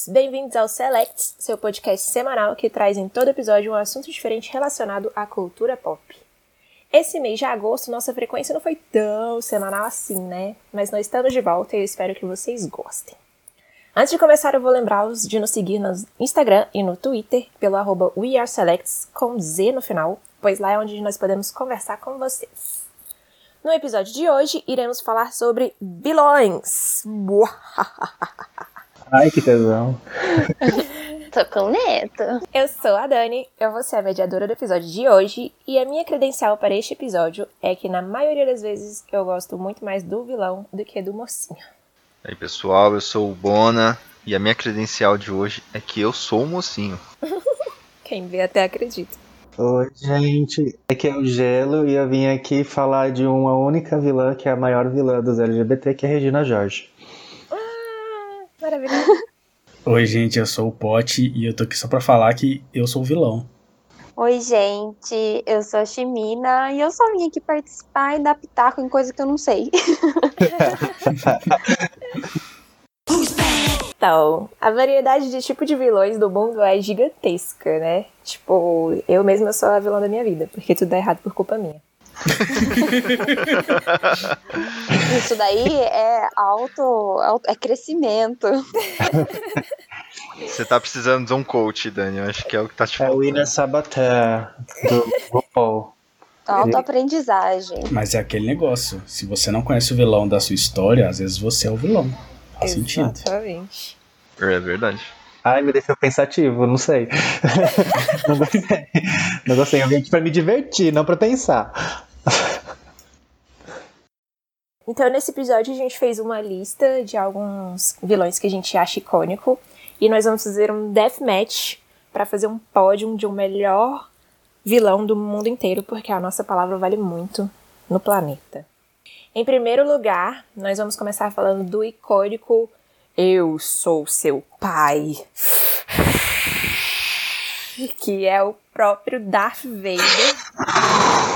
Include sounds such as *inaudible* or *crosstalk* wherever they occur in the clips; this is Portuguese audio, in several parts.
Queridos, bem-vindos ao Selects, seu podcast semanal que traz em todo episódio um assunto diferente relacionado à cultura pop. Esse mês de agosto, nossa frequência não foi tão semanal assim, né? Mas nós estamos de volta e eu espero que vocês gostem. Antes de começar, eu vou lembrá-los de nos seguir no Instagram e no Twitter pelo arroba WeAreSelects com Z no final, pois lá é onde nós podemos conversar com vocês. No episódio de hoje, iremos falar sobre vilões. *laughs* Ai, que tesão. *laughs* Tô com medo. Eu sou a Dani, eu vou ser a mediadora do episódio de hoje, e a minha credencial para este episódio é que, na maioria das vezes, eu gosto muito mais do vilão do que do mocinho. E aí pessoal, eu sou o Bona e a minha credencial de hoje é que eu sou o mocinho. *laughs* Quem vê até acredita. Oi, gente. Aqui é o Gelo e eu vim aqui falar de uma única vilã que é a maior vilã dos LGBT, que é a Regina Jorge. Maravilhoso. *laughs* Oi, gente, eu sou o Pote e eu tô aqui só pra falar que eu sou o vilão. Oi, gente, eu sou a Chimina e eu só vim aqui participar e dar pitaco em coisa que eu não sei. *laughs* Então, a variedade de tipo de vilões do mundo é gigantesca, né? Tipo, eu mesma sou a vilã da minha vida, porque tudo dá errado por culpa minha. Isso daí é alto, alto- é crescimento. Você tá precisando de um coach, Dani. Eu acho que é o que tá te É o. Ina Sabater, do RuPaul. Autoaprendizagem. Mas é aquele negócio: se você não conhece o vilão da sua história, às vezes você é o vilão. Faz sentido. Exatamente. É verdade. Ai, me deixou pensativo, não sei. *laughs* não gostei. Não gostei. Eu vim aqui pra me divertir, não pra pensar. Então, nesse episódio, a gente fez uma lista de alguns vilões que a gente acha icônico. E nós vamos fazer um deathmatch para fazer um pódio de um melhor vilão do mundo inteiro, porque a nossa palavra vale muito no planeta. Em primeiro lugar, nós vamos começar falando do icônico Eu Sou Seu Pai. Que é o próprio Darth Vader,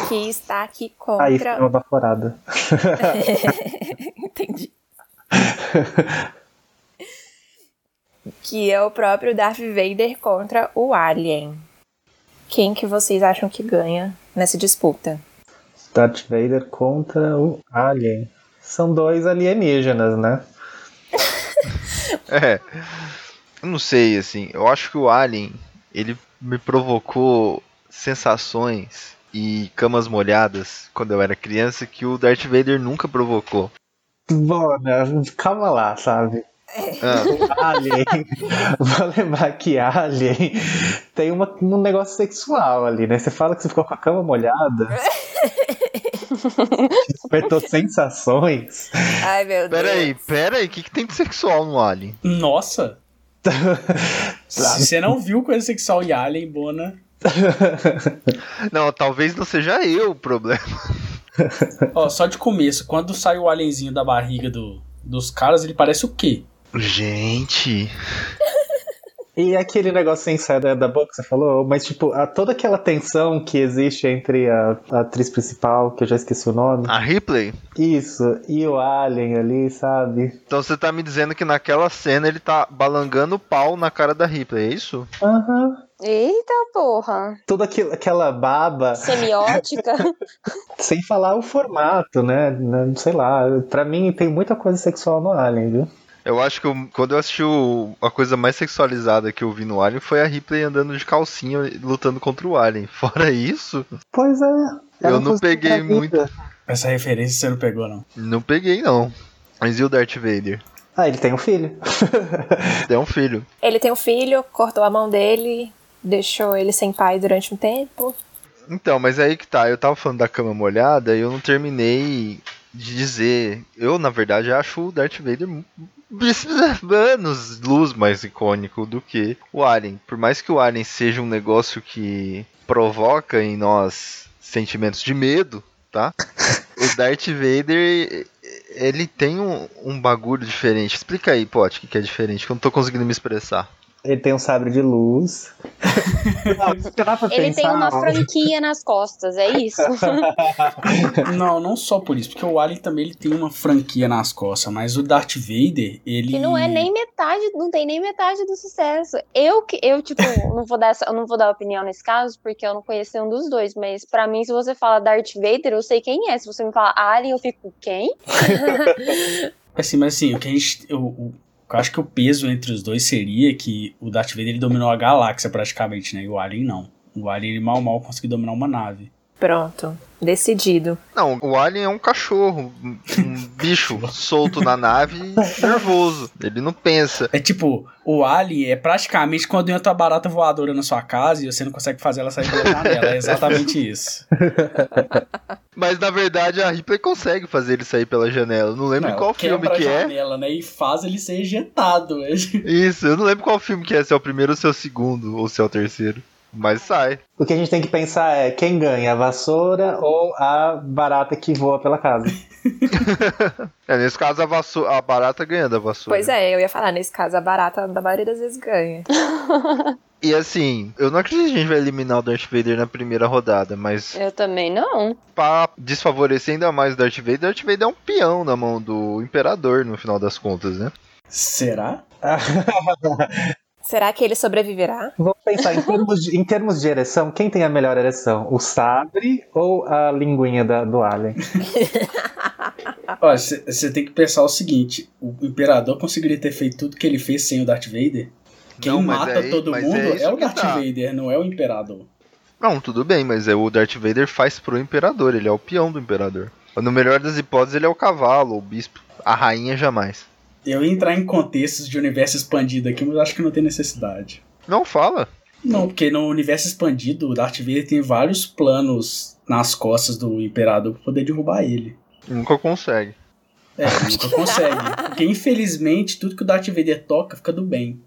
que está aqui Aí contra. foi uma baforada. *laughs* Entendi. que é o próprio Darth Vader contra o Alien. Quem que vocês acham que ganha nessa disputa? Darth Vader contra o Alien. São dois alienígenas, né? *laughs* É. Eu não sei, assim. Eu acho que o Alien, ele me provocou sensações e camas molhadas quando eu era criança que o Darth Vader nunca provocou. Bom, né? calma lá, sabe? Ah, *laughs* Alien. Vou lembrar que Alien tem uma, um negócio sexual ali, né? Você fala que você ficou com a cama molhada. *laughs* Despertou sensações. Ai, meu pera aí, pera aí. O que, que tem de sexual no Alien? Nossa! *laughs* Se você não viu coisa sexual em Alien, Bona. *laughs* Não, talvez não seja eu o problema. Ó, só de começo, quando sai o alienzinho da barriga do, dos caras, ele parece o quê? Gente. E aquele negócio sem sair da, da boca que você falou, mas tipo, a, toda aquela tensão que existe entre a, a atriz principal, que eu já esqueci o nome. A Ripley? Isso, e o Alien ali, sabe? Então você tá me dizendo que naquela cena ele tá balangando o pau na cara da Ripley, é isso? Aham. Eita porra. Toda aquilo- aquela baba, Semiótica. *laughs* sem falar o formato, né? Né, Sei lá, pra mim tem muita coisa sexual no Alien, viu? Eu acho que eu- quando eu assisti o- a coisa mais sexualizada que eu vi no Alien foi a Ripley andando de calcinha e lutando contra o Alien. *laughs* Fora isso, Pois é. Eu não peguei muito. Essa referência você não pegou, não. não peguei não. Mas e o Darth Vader? Ah, ele tem um filho. *laughs* É um filho. Ele tem um filho, cortou a mão dele, deixou ele sem pai durante um tempo. Então, mas aí que tá, eu tava falando da cama molhada e eu não terminei de dizer. Eu, na verdade, acho o Darth Vader anos luz mais icônico do que o Alien. Por mais que o Alien seja um negócio que provoca em nós sentimentos de medo, tá? *laughs* o Darth Vader, ele tem um, um bagulho diferente. Explica aí, Pote, o que é diferente, que eu não tô conseguindo me expressar. Ele tem um sabre de luz. *laughs* Não, Ele tem uma franquia nas costas, é isso? *laughs* Não, não só por isso, porque o Alien também ele tem uma franquia nas costas, mas o Darth Vader, ele. Que não é nem metade, não tem nem metade do sucesso. Eu que eu tipo, *laughs* não vou dar essa, eu não vou dar opinião nesse caso, porque eu não conheci um dos dois, mas pra mim se você fala Darth Vader, eu sei quem é. Se você me fala Alien, eu fico quem? Assim, mas assim, o que a gente. O- eu acho que o peso entre os dois seria que o Darth Vader ele dominou a galáxia praticamente, né? E o Alien não. O Alien ele mal mal conseguiu dominar uma nave. Pronto. Decidido. Não, o Alien é um cachorro, um, *laughs* bicho solto na nave, *laughs* nervoso. Ele não pensa. É tipo, o Alien é praticamente quando entra a barata voadora na sua casa e você não consegue fazer ela sair pela janela. É exatamente isso. *laughs* Mas na verdade a Ripley consegue fazer ele sair pela janela. Eu não lembro Não, qual filme quebra que a é. janela, né? E faz ele ser ejetado. Isso, eu não lembro qual filme que é, se é o primeiro ou se é o segundo, ou se é o terceiro. Mas sai. O que a gente tem que pensar é quem ganha, a vassoura ou a barata que voa pela casa. *laughs* É, nesse caso a, a barata ganha da vassoura. Pois é, eu ia falar, nesse caso, a barata da maioria das vezes ganha. *laughs* E assim, eu não acredito que a gente vai eliminar o Darth Vader na primeira rodada, mas Eu também não. pra desfavorecer ainda mais o Darth Vader, Darth Vader é um peão na mão do Imperador, no final das contas, né? Será? *laughs* Será que ele sobreviverá? Vamos pensar em termos, de, em termos de ereção, quem tem a melhor ereção? O sabre ou a linguinha da- do alien? *laughs* Olha, você tem que pensar o seguinte: o Imperador conseguiria ter feito tudo que ele fez sem o Darth Vader? Quem Não, mata aí- todo mundo é é, o Darth tá. Vader, não é o Imperador. Não, tudo bem, mas é o Darth Vader faz pro Imperador, ele é o peão do Imperador. No melhor das hipóteses, ele é o cavalo, o bispo. A rainha jamais. Eu ia entrar em contextos de universo expandido aqui, mas acho que não tem necessidade. Não fala. Não, porque no universo expandido, o Darth Vader tem vários planos nas costas do Imperador pra poder derrubar ele. Nunca consegue. É, nunca consegue. Porque infelizmente, tudo que o Darth Vader toca fica do bem.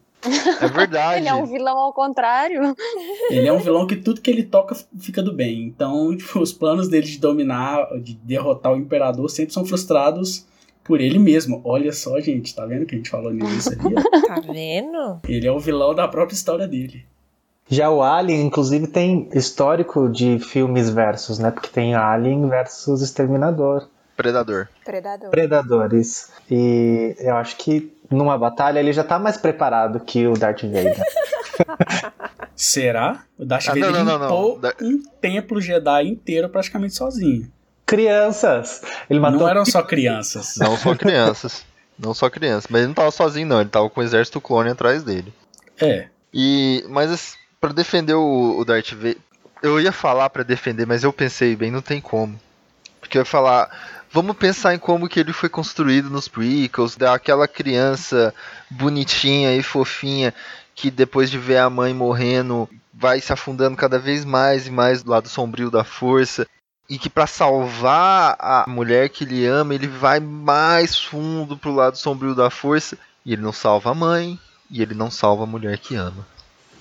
É verdade. Ele é um vilão ao contrário. Ele é um vilão que tudo que ele toca fica do bem. Então, tipo, os planos dele de dominar, de derrotar o Imperador sempre são frustrados por ele mesmo. Olha só, gente, tá vendo que a gente falou nisso ali? *laughs* ó? Tá vendo? Ele é o vilão da própria história dele. Já o Alien, inclusive, tem histórico de filmes versus, né? Porque tem Alien versus Exterminador. Predador. Predador. Predadores. E eu acho que numa batalha ele já tá mais preparado que o Darth Vader. *laughs* Será? O Darth Ah, Vader não, não, não. limpou Da- um templo Jedi inteiro praticamente sozinho. Crianças! Ele matou Não eram só crianças. Não só crianças. não só crianças. Mas ele não tava sozinho, não. Ele tava com o exército clone atrás dele. É. E. Mas pra defender o, o Darth Vader. Eu ia falar pra defender, mas eu pensei bem, não tem como. Porque eu ia falar. Vamos pensar em como que ele foi construído nos prequels, daquela criança bonitinha e fofinha que depois de ver a mãe morrendo vai se afundando cada vez mais e mais do lado sombrio da força e que pra salvar a mulher que ele ama, ele vai mais fundo pro lado sombrio da força e ele não salva a mãe e ele não salva a mulher que ama.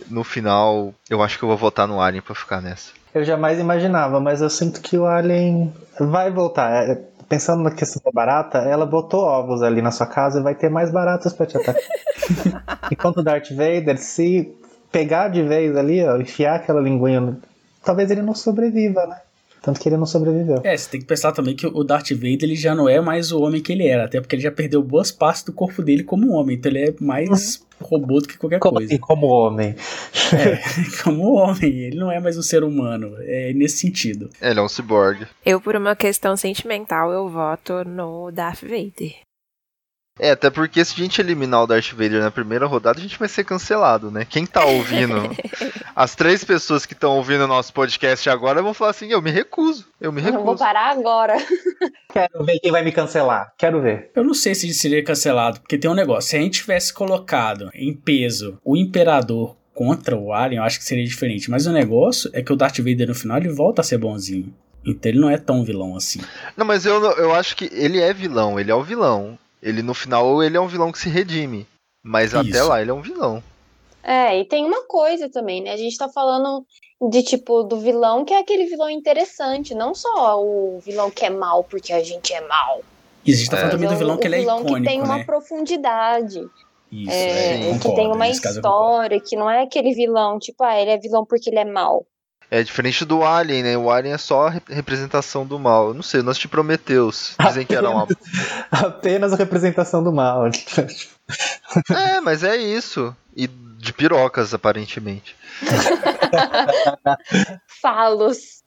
No final, eu acho que eu vou votar no Alien pra ficar nessa. Eu jamais imaginava, mas eu sinto que o Alien vai voltar. É, Pensando na questão da barata, ela botou ovos ali na sua casa e vai ter mais baratas pra te atacar. *laughs* Enquanto o Darth Vader, se pegar de vez ali, ó, enfiar aquela linguinha, talvez ele não sobreviva, né? Tanto que ele não sobreviveu. É, você tem que pensar também que o Darth Vader ele já não é mais o homem que ele era, até porque ele já perdeu boas partes do corpo dele como homem, então ele é mais robô do que qualquer Como, coisa. assim, como homem. É, *laughs* como homem, ele não é mais um ser humano, é nesse sentido. Ele é um cyborg. Eu, por uma questão sentimental, eu voto no Darth Vader. É, até porque se a gente eliminar o Darth Vader na primeira rodada, a gente vai ser cancelado, né? Quem tá ouvindo, *laughs* as três pessoas que estão ouvindo o nosso podcast agora vão falar assim: eu me recuso, eu me Eu vou recuso. parar agora. *laughs* Quero ver quem vai me cancelar. Quero ver. Eu não sei se seria cancelado, porque tem um negócio, se a gente tivesse colocado em peso o Imperador contra o Alien, eu acho que seria diferente, mas o negócio é que o Darth Vader no final ele volta a ser bonzinho. Então ele não é tão vilão assim. Não, mas eu, eu acho que ele é vilão, ele é o vilão. Ele no final ele é um vilão que se redime. Mas até Isso. lá ele é um vilão. É, e tem uma coisa também, né? A gente tá falando de tipo do vilão que é aquele vilão interessante, não só o vilão que é mal porque a gente é mal. E a gente tá falando É. também do vilão o- que ele é o vilão icônico, que tem uma né? profundidade. Isso, É, é, que concordo, tem uma história, que não é aquele vilão, tipo, ah, ele é vilão porque ele é mau. É diferente do Alien, né? O Alien é só a rep- representação do mal. Eu não sei, nós te Prometeus. Dizem que era uma. *laughs* Apenas a representação do mal. *laughs* É, mas é isso. E de pirocas, aparentemente. *laughs* Falos.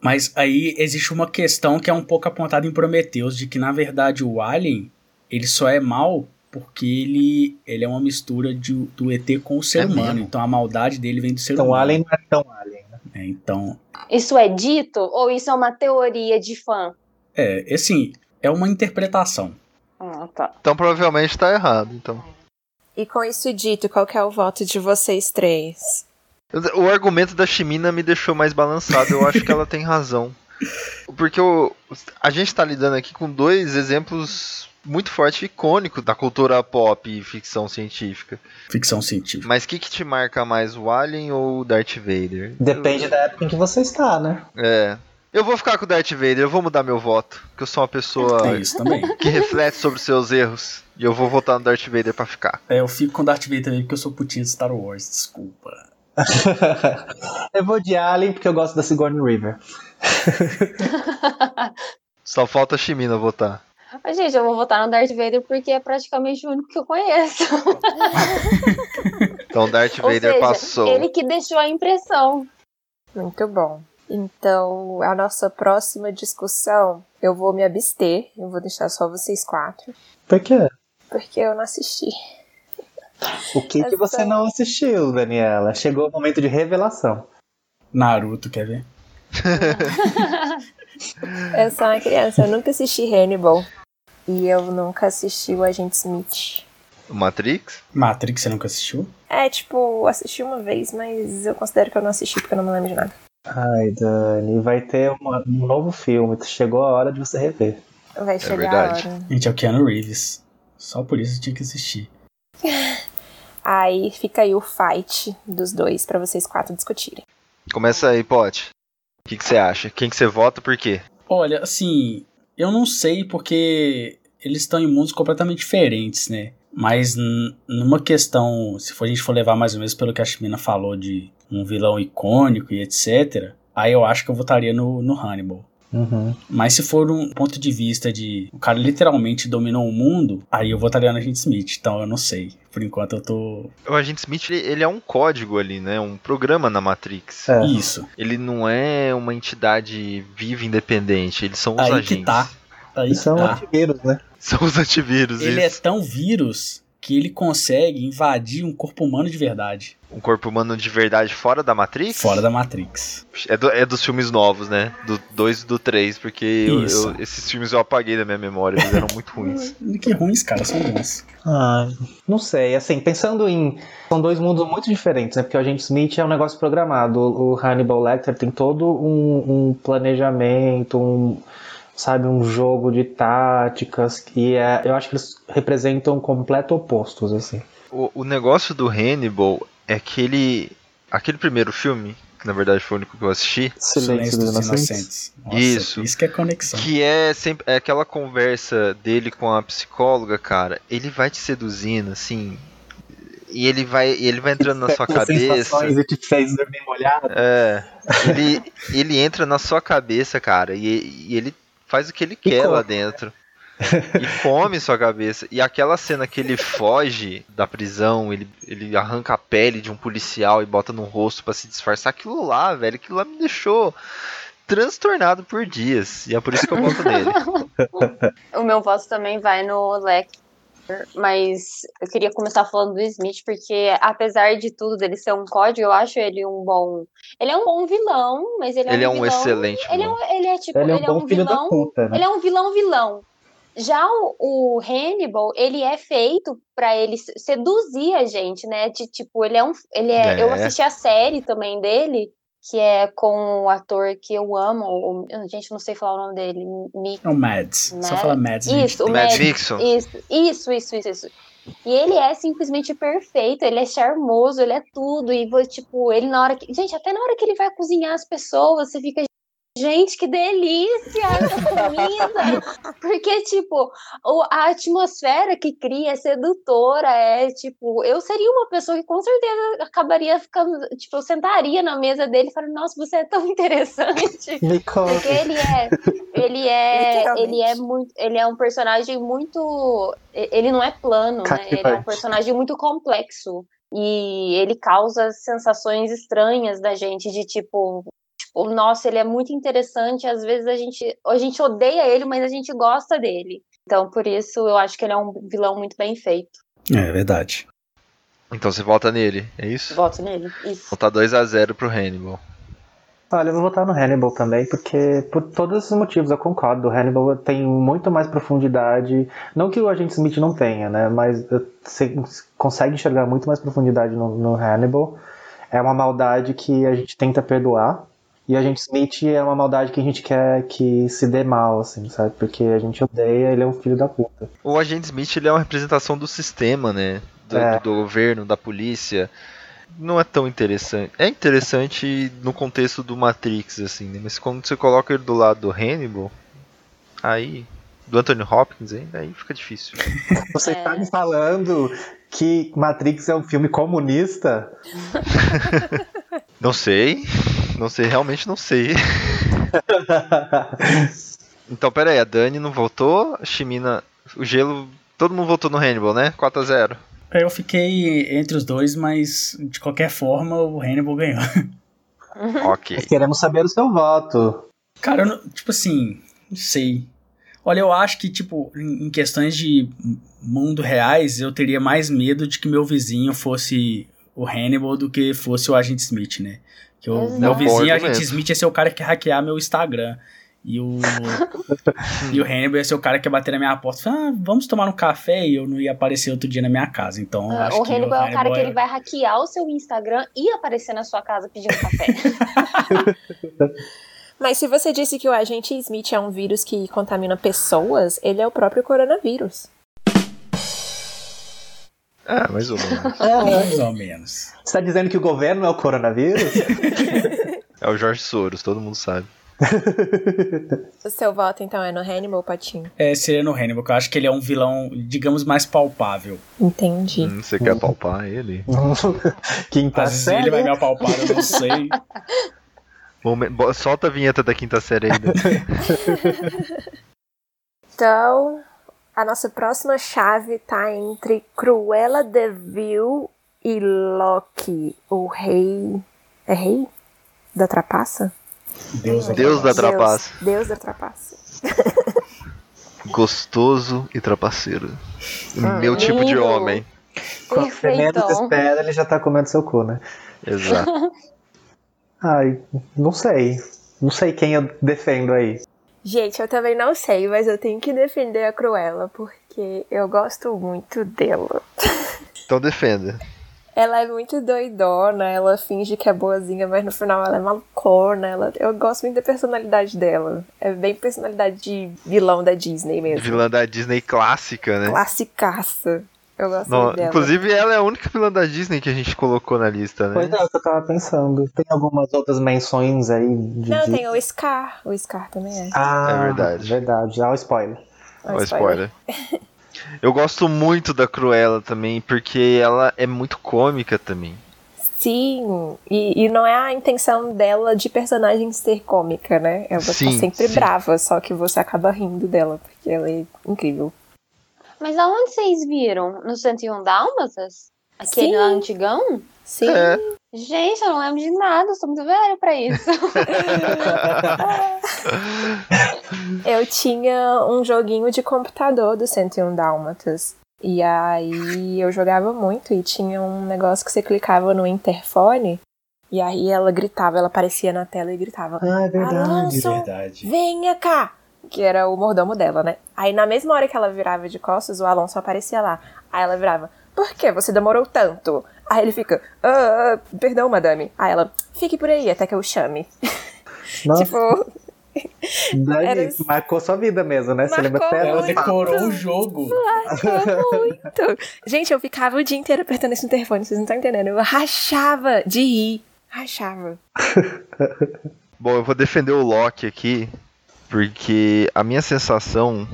Mas aí existe uma questão que é um pouco apontada em Prometheus, de que na verdade o Alien, ele só é mal porque ele, ele é uma mistura de, do ET com o ser É humano. mesmo? Então a maldade dele vem do ser Então o humano. Alien não é tão Alien. Né? Então, Isso é dito ou isso é uma teoria de fã? é, assim, é uma interpretação. Ah, tá. Então provavelmente tá errado. Então. E com isso dito, qual que é o voto de vocês três? O argumento da Chimina me deixou mais balançado. Eu acho que ela tem razão. *laughs* Porque o, a gente tá lidando aqui com dois exemplos muito fortes e icônicos da cultura pop e ficção científica. Ficção científica. Mas o que, que te marca mais, o Alien ou o Darth Vader? Depende da época em que você está, né? É. Eu vou ficar com o Darth Vader, eu vou mudar meu voto. Porque eu sou uma pessoa É isso também. *laughs* que reflete sobre os seus erros. E eu vou votar no Darth Vader pra ficar. É, eu fico com Darth Vader também porque eu sou putinha de Star Wars, desculpa. *laughs* eu vou de Alien porque eu gosto da Sigourney River. Só falta a Chimina votar. Mas, gente, eu vou votar no Darth Vader porque é praticamente o único que eu conheço. *laughs* Então Darth Ou Vader seja, passou. ele que deixou a impressão. Muito bom. Então, a nossa próxima discussão, eu vou me abster. Eu vou deixar só vocês quatro. Por quê? Porque eu não assisti. O que, que você não assistiu, Daniela? Chegou o momento de revelação. Naruto, quer ver? *laughs* Eu sou uma criança, eu nunca assisti Hannibal. E eu nunca assisti o Agente Smith. O Matrix? Matrix, você nunca assistiu? É, tipo, assisti uma vez, mas eu considero que eu não assisti porque eu não me lembro de nada. Ai, Dani, vai ter uma- um novo filme. Chegou a hora de você rever. Vai chegar verdade. a hora. Gente, é o Keanu Reeves. Só por isso eu tinha que assistir. *laughs* Aí fica aí o fight dos dois pra vocês quatro discutirem. Começa aí, Pote. O que, que você acha? Quem que você vota por quê? Olha, assim, eu não sei porque eles estão em mundos completamente diferentes, né? Mas numa questão, se for, a gente for levar mais ou menos pelo que a Chimina falou de um vilão icônico e etc., aí eu acho que eu votaria no, no Hannibal. Uhum. Mas se for um ponto de vista de o cara literalmente dominou o mundo, aí eu votaria no Agente Smith. Então eu não sei. Por enquanto eu tô. O Agente Smith, ele, ele é um código ali, né? Um programa na Matrix. É. Isso. Ele não é uma entidade viva independente. Eles são os Aí que agentes. tá. Aí que São tá. antivírus, né? São os antivírus. Ele é isso. tão vírus que ele consegue invadir um corpo humano de verdade. Um corpo humano de verdade fora da Matrix? Fora da Matrix. É, do- é dos filmes novos, né? Do 2 e do 3, porque eu- eu- esses filmes eu apaguei da minha memória, eles eram muito ruins. *laughs* Que ruins, cara, são bons. Ah, não sei, assim, pensando em. São dois mundos muito diferentes, né? Porque o Agente Smith é um negócio programado. O o Hannibal Lecter tem todo um, um planejamento, um, sabe, um jogo de táticas que é. Eu acho que eles representam completo opostos, assim. O, o negócio do Hannibal é que ele. Aquele primeiro filme, que na verdade foi o único que eu assisti, Silêncio dos Inocentes. Nossa, Isso. Isso que é conexão. que é sempre é aquela conversa dele com a psicóloga, cara. Ele vai te seduzindo, assim. E ele vai, ele vai entrando na sua Com cabeça. e te fez dormir molhado. É. Ele, ele entra na sua cabeça, cara, e, e ele faz o que ele quer come. lá dentro. E come sua cabeça. E aquela cena que ele foge da prisão, ele, ele arranca a pele de um policial e bota no rosto pra se disfarçar. Aquilo lá, velho, aquilo lá me deixou transtornado por dias. E é por isso que eu voto nele. *laughs* O meu voto também vai no Lecter, mas eu queria começar falando do Smith, porque apesar de tudo dele ser um código, eu acho ele um bom. Ele é um bom vilão, mas ele é Ele é um um vilão. excelente Ele é, vilão. um, ele é tipo, Ele é um bom filho vilão. da puta, né? Ele é um vilão vilão. Já o, o Hannibal, ele é feito pra ele se- seduzir a gente, né? De, tipo, ele é um. Ele é, É. Eu assisti a série também dele, que é com o ator que eu amo. O, gente, não sei falar o nome dele. Mick. É o Mads. Só Mads. fala Mads. Isso, o Mads. Dixon. Isso, isso, isso, isso, isso. E ele é simplesmente perfeito, ele é charmoso, ele é tudo. E, tipo, ele na hora que. Gente, até na hora que ele vai cozinhar as pessoas, você fica. Gente, que delícia essa *laughs* comida! Porque, tipo, a atmosfera que cria é sedutora, é tipo, eu seria uma pessoa que com certeza acabaria ficando, tipo, eu sentaria na mesa dele e falaria, nossa, você é tão *laughs* interessante. Porque ele é, ele é, ele é muito, ele é um personagem muito, ele não é plano, né? Ele é um personagem muito complexo e ele causa sensações estranhas da gente de tipo Tipo, nossa, ele é muito interessante. Às vezes a gente, a gente odeia ele, mas a gente gosta dele. Então, por isso, eu acho que ele é um vilão muito bem feito. É verdade. Então você vota nele, é isso? Voto nele, isso. Votar 2x0 pro Hannibal. Olha, eu vou votar no Hannibal também, porque por todos esses motivos eu concordo. O Hannibal tem muito mais profundidade. Não que o Agente Smith não tenha, né? Mas você consegue enxergar muito mais profundidade no, no Hannibal. É uma maldade que a gente tenta perdoar, e a gente Smith é uma maldade que a gente quer que se dê mal, assim, sabe? Porque a gente odeia, ele é um filho da puta. O agente Smith ele é uma representação do sistema, né? Do, é. do governo, da polícia. Não é tão interessante. É interessante no contexto do Matrix, assim, né? Mas quando você coloca ele do lado do Hannibal, aí. Do Anthony Hopkins, ainda aí fica difícil. *laughs* Você é. tá me falando que Matrix é um filme comunista? *laughs* *laughs* Não sei. Não sei, realmente não sei. *laughs* então, pera aí, a Dani não voltou, a Shimina, o gelo, todo mundo votou no Hannibal, né? 4x0. Eu fiquei entre os dois, mas de qualquer forma o Hannibal ganhou. *laughs* ok. queremos saber o seu voto. Cara, eu não, tipo assim, não sei. Olha, eu acho que, tipo, em questões de mundo reais, eu teria mais medo de que meu vizinho fosse o Hannibal do que fosse o Agente Smith, né? Que o meu vizinho, a gente Smith, ia ser o cara que hackear meu Instagram. E o, *laughs* e o Hannibal ia ser o cara que ia bater na minha porta. Falar, ah, vamos tomar um café e eu não ia aparecer outro dia na minha casa. Então, ah, acho o que Hannibal, o Hannibal é o cara que ele vai hackear o seu Instagram e aparecer na sua casa pedindo café. *laughs* Mas se você disse que o agente Smith é um vírus que contamina pessoas, ele é o próprio coronavírus. Ah, mais ou menos. *laughs* É, mais ou menos. Você está dizendo que o governo é o coronavírus? *laughs* é o Jorge Soros, todo mundo sabe. o seu voto, então, é no Hannibal, Patinho? É, seria no Hannibal, porque eu acho que ele é um vilão, digamos, mais palpável. Entendi. Hum, você quer palpar ele? *laughs* Quinta Às vezes ele vai me apalpar, eu não sei. Solta a vinheta da quinta série ainda. então, a nossa próxima chave tá entre Cruella de Vil e Loki, o rei. É rei? Da trapaça? Deus, Deus da trapaça. Deus, Deus da trapaça. *laughs* Gostoso e trapaceiro. Hum, Meu tipo de homem. Você menos espera, ele já tá comendo seu cu, né? Exato. *laughs* Ai, não sei. Não sei quem eu defendo aí. Gente, eu também não sei, mas eu tenho que defender a Cruella, porque eu gosto muito dela. Então defenda. Ela é muito doidona, ela finge que é boazinha, mas no final ela é malucona. Ela, eu gosto muito da personalidade dela. É bem personalidade de vilão da Disney mesmo. Vilã da Disney clássica, né? Classicaça. Eu gosto Não, dela. Inclusive, ela é a única vilã da Disney que a gente colocou na lista, né? Pois é, é o que eu tava pensando. Tem algumas outras menções aí? De, Não, tem o Scar. O Scar também é. Ah, é verdade. Verdade. Ah, o spoiler. O spoiler. spoiler. eu gosto muito da Cruella também, porque ela é muito cômica também. Sim, e, e não é a intenção dela de personagem ser cômica, né? Ela sim, tá sempre sim. brava, só que você acaba rindo dela, porque ela é incrível. Mas aonde vocês viram? No 101 Dálmatas? Aquele Sim. lá antigão? Sim. É. Gente, eu não lembro de nada, sou muito velho pra isso. *laughs* eu tinha um joguinho de computador do 101 Dálmatas. E aí eu jogava muito e tinha um negócio que você clicava no interfone e aí ela gritava, ela aparecia na tela e gritava: Ah, é verdade. Alonso, é verdade. venha cá! Que era o mordomo dela, né? Aí na mesma hora que ela virava de costas, o Alonso aparecia lá. Aí ela virava, por que você demorou tanto? Aí ele fica, ah, perdão, madame. Aí ela, fique por aí até que eu chame. *laughs* Nossa. tipo. Daí, era... Marcou sua vida mesmo, né? Marcou você lembra até Ela decorou o jogo. Marcou muito. Gente, eu ficava o dia inteiro apertando esse interfone, vocês não estão entendendo. Eu rachava de rir. Rachava. *laughs* Bom, eu vou defender o Loki aqui, porque a minha sensação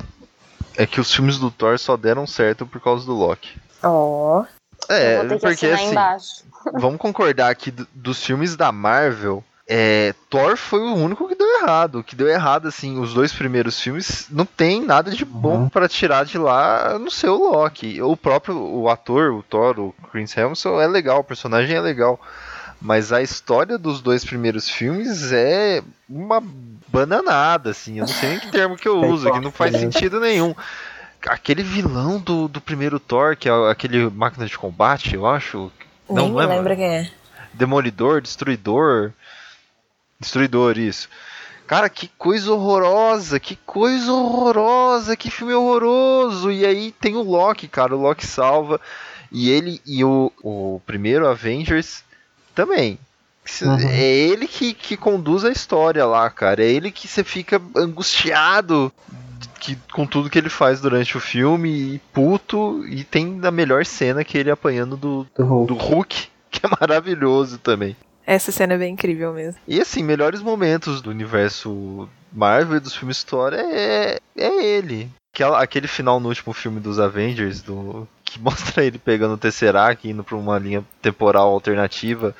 é que os filmes do Thor só deram certo por causa do Loki. Ó. É, eu vou ter que porque assim, embaixo. *laughs* vamos concordar que do- dos filmes da Marvel, é, Thor foi o único que deu errado. O que deu errado, assim, os dois primeiros filmes não tem nada de bom Uhum. pra tirar de lá no seu Loki. O próprio o ator, o Thor, o Chris Hemsworth é legal, o personagem é legal. Mas a história dos dois primeiros filmes é uma bananada, assim. Eu não sei nem que termo que eu uso, que não faz né? sentido nenhum. Aquele vilão do, do primeiro Thor, que é aquele máquina de combate, eu acho. Não, Nem não é, me lembra quem é. Demolidor, Destruidor. Destruidor, isso. Cara, que coisa horrorosa, que coisa horrorosa, que filme horroroso. E aí tem o Loki, cara, o Loki salva. E ele e o, o primeiro Avengers também. Se- Uhum. É ele que, que conduz a história lá, cara. É ele que você fica angustiado que, com tudo que ele faz durante o filme, e puto. E tem a melhor cena que ele apanhando do, Do Hulk. do Hulk, *laughs* que é maravilhoso também. Essa cena é bem incrível mesmo. E assim, melhores momentos do universo Marvel e dos filmes Thor é, é ele. Aquela, aquele final no último filme dos Avengers, do, que *laughs* mostra ele pegando o Tesseract e indo pra uma linha temporal alternativa,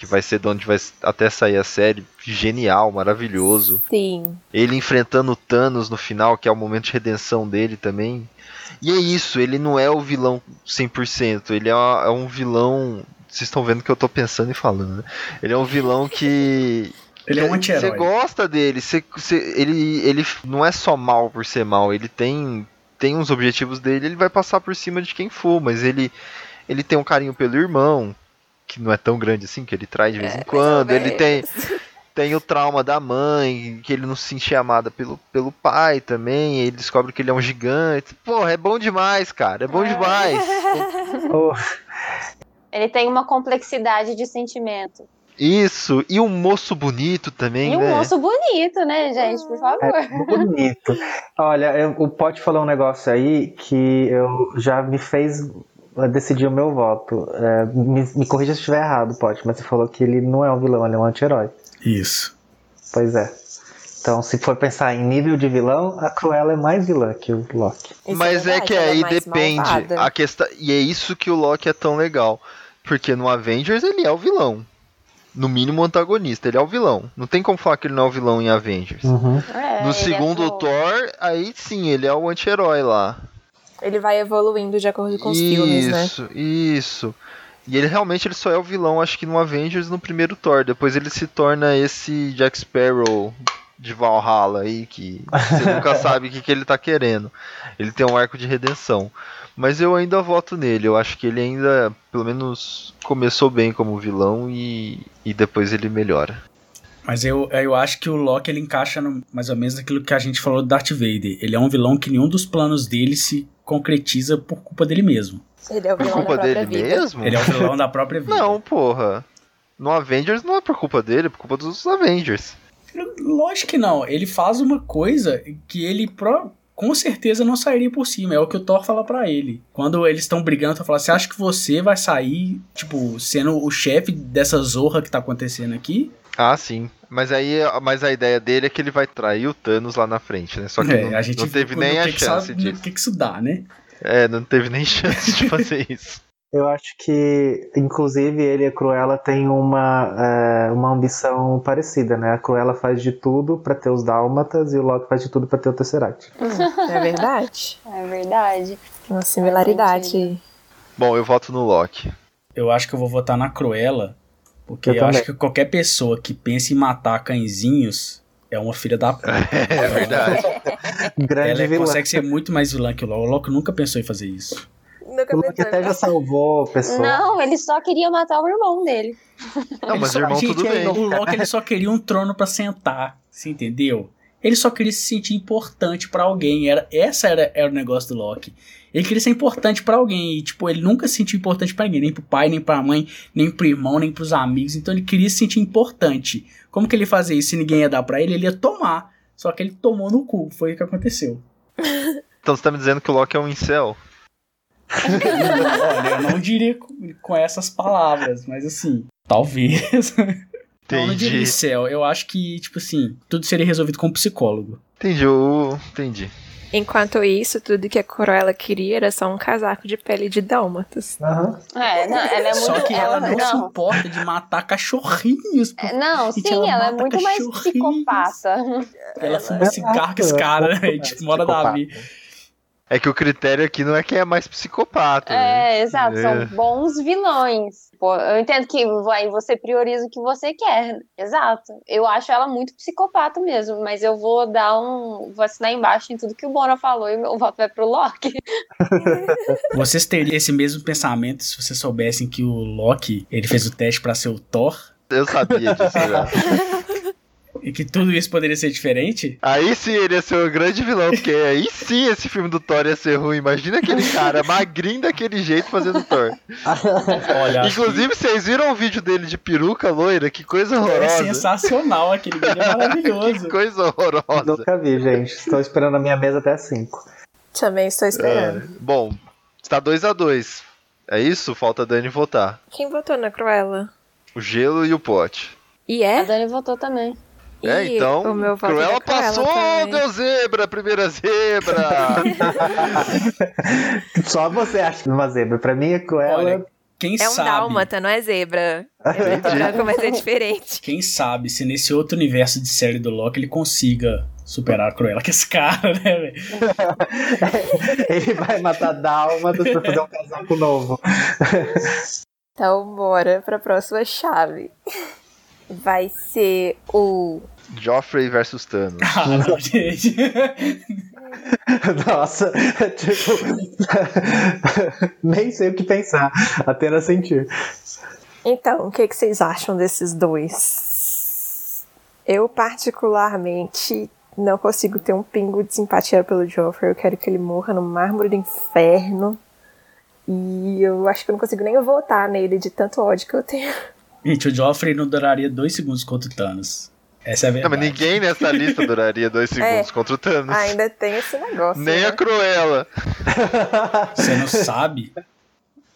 que vai ser de onde vai até sair a série. Genial, maravilhoso. Sim. Ele enfrentando o Thanos no final, que é o momento de redenção dele também. E é isso, ele não é o vilão 100%, ele é, é um vilão. Vocês estão vendo que eu tô pensando e falando, né? Ele é um vilão que. *laughs* Ele é um Você anti-herói. gosta dele, você, você- ele, ele não é só mal por ser mal, ele tem, tem uns objetivos dele, ele vai passar por cima de quem for, mas ele, ele tem um carinho pelo irmão, que não é tão grande assim, que ele traz de vez em quando, ele tem, *laughs* tem o trauma da mãe, que ele não se sentia amada pelo, pelo pai também, ele descobre que ele é um gigante. Porra, é bom demais, cara, é bom demais. *laughs* Oh, Ele tem uma complexidade de sentimento. Isso, e um moço bonito também, E um né? moço bonito, né, gente? Por favor. é bonito. Olha, eu- o Pote falou um negócio aí que eu já me fez decidir o meu voto. É, me, me corrija se estiver errado, Pote, mas você falou que ele não é um vilão, ele é um anti-herói. Isso. Pois é. Então, se for pensar em nível de vilão, a Cruella é mais vilã que o Loki. Isso Mas é, verdade, que ela aí mais depende. malvada. A questão, e é isso que o Loki é tão legal. Porque no Avengers ele é o vilão. No mínimo antagonista, ele é o vilão. Não tem como falar que ele não é o vilão em Avengers. Uhum. É, no é segundo Thor, aí sim, ele é o anti-herói lá. Ele vai evoluindo de acordo com os filmes, né? Isso, isso. E ele realmente ele só é o vilão, acho que no Avengers no primeiro Thor. Depois ele se torna esse Jack Sparrow de Valhalla aí, que você *laughs* nunca sabe o que, que ele tá querendo. Ele tem um arco de redenção. Mas eu ainda voto nele. Eu acho que ele ainda, pelo menos, começou bem como vilão e, e depois ele melhora. Mas eu, eu acho que o Loki ele encaixa no- mais ou menos naquilo que a gente falou do Darth Vader. Ele é um vilão que nenhum dos planos dele se concretiza por culpa dele mesmo. Ele é o Por vilão da culpa própria dele vida. mesmo? Ele é o vilão da própria *laughs* vida. Não, porra. No Avengers não é por culpa dele, é por culpa dos Avengers. Lógico que não. Ele faz uma coisa que ele pro- com certeza não sairia por cima. É o que o Thor fala pra ele. Quando eles estão brigando, Thor fala: Você acha que você vai sair, tipo, sendo o chefe dessa zorra que tá acontecendo aqui? Ah, sim. Mas aí mas a ideia dele é que ele vai trair o Thanos lá na frente, né? Só que É, não, a gente não teve nem a chance disso. no que, que isso dá, né? É, não teve nem *laughs* chance de fazer isso. Eu acho que, inclusive, ele e a Cruella têm uma, é, uma ambição parecida, né? A Cruella faz de tudo pra ter os dálmatas e o Loki faz de tudo pra ter o Tesseract. *laughs* É verdade. É verdade. Uma similaridade aí. Bom, eu voto no Loki. Eu acho que eu vou votar na Cruella, porque Eu eu, acho que qualquer pessoa que pense em matar cãezinhos é uma filha da puta. *laughs* É verdade. *laughs* Grande Ela é- vilã. consegue ser muito mais vilã que o Loki. O Loki nunca pensou em fazer isso. Nunca O Loki até já salvou pessoas. Não, ele só queria matar o irmão dele. Não, mas Ele só- irmão, gente, tudo bem. O Loki ele só queria um trono pra sentar, você entendeu? Ele só queria se sentir importante pra alguém. Era, essa era, era o negócio do Loki. Ele queria ser importante pra alguém. E, tipo, ele nunca se sentiu importante pra ninguém. Nem pro pai, nem pra mãe, nem pro irmão, nem pros amigos. Então ele queria se sentir importante. Como que ele fazia isso? Se ninguém ia dar pra ele, ele ia tomar. Só que ele tomou no cu. Foi o que aconteceu. *laughs* Então você tá me dizendo que o Loki é um incel? Olha, eu não diria com, essas palavras, mas assim, talvez. *laughs* Eu não diria Entendi. céu. Eu acho que, tipo assim, tudo seria resolvido com um psicólogo. Entendi, eu entendi. Enquanto isso, tudo que a Cruella queria era só um casaco de pele de dálmatas. Aham. É, não, ela é muito. Só que ela, não, se não. importa de matar cachorrinhos. É, Não, sim, ela ela, é muito mais psicopata. Ela fuma cigarro com esse cara, *laughs* né? Tipo, mora Davi. É que o critério aqui não é quem é mais psicopata. né? É, exato, É. são bons vilões. Pô, eu entendo que vai, você prioriza o que você quer. Exato. Eu acho ela muito psicopata mesmo, mas eu vou dar um. Vou assinar embaixo em tudo que o Bona falou e meu voto vai pro Loki. *laughs* Vocês teriam esse mesmo pensamento se vocês soubessem que o Loki ele fez o teste pra ser o Thor? Eu sabia disso já. *laughs* E que tudo isso poderia ser diferente? Aí sim ele ia ser o grande vilão, porque *laughs* aí sim esse filme do Thor ia ser ruim. Imagina aquele cara magrinho daquele jeito fazendo Thor. *laughs* Olha, Inclusive, vocês viram o vídeo dele de peruca loira? Que coisa que é horrorosa. sensacional, aquele vídeo é maravilhoso. *laughs* Que coisa horrorosa. Nunca vi, gente. Estou esperando a minha mesa até 5. Também estou esperando. É. Bom, está 2 a 2 É isso? Falta a Dani votar. Quem votou na Cruella? O gelo e o pote. E A é? Dani votou também. É, então. o meu voto é Cruella passou, também. deu zebra, primeira zebra. *laughs* Só você acha uma zebra. Pra mim, a Cruella. Olha, quem É um sabe, dálmata, não é zebra. É branco, mas é diferente. quem sabe se nesse outro universo de série do Loki ele consiga superar a Cruella que esse cara, né, velho? *laughs* ele vai matar Dálmatas pra fazer um casaco novo. Então, bora pra próxima chave. Vai ser o. Joffrey versus Thanos. *laughs* Ah, não, gente. *laughs* Nossa, *laughs* tipo. Nem sei o que pensar. Apenas sentir. Então, o que, que vocês acham desses dois? Eu, particularmente, não consigo ter um pingo de simpatia pelo Joffrey. Eu quero que ele morra no mármore do inferno. E eu acho que eu não consigo nem votar nele de tanto ódio que eu tenho. Gente, o Joffrey não duraria dois segundos contra o Thanos. Essa é a Não, verdade. mas ninguém nessa *laughs* lista duraria dois segundos contra o Thanos. Ainda tem esse negócio. Nem né? a Cruella. Você não *laughs* sabe?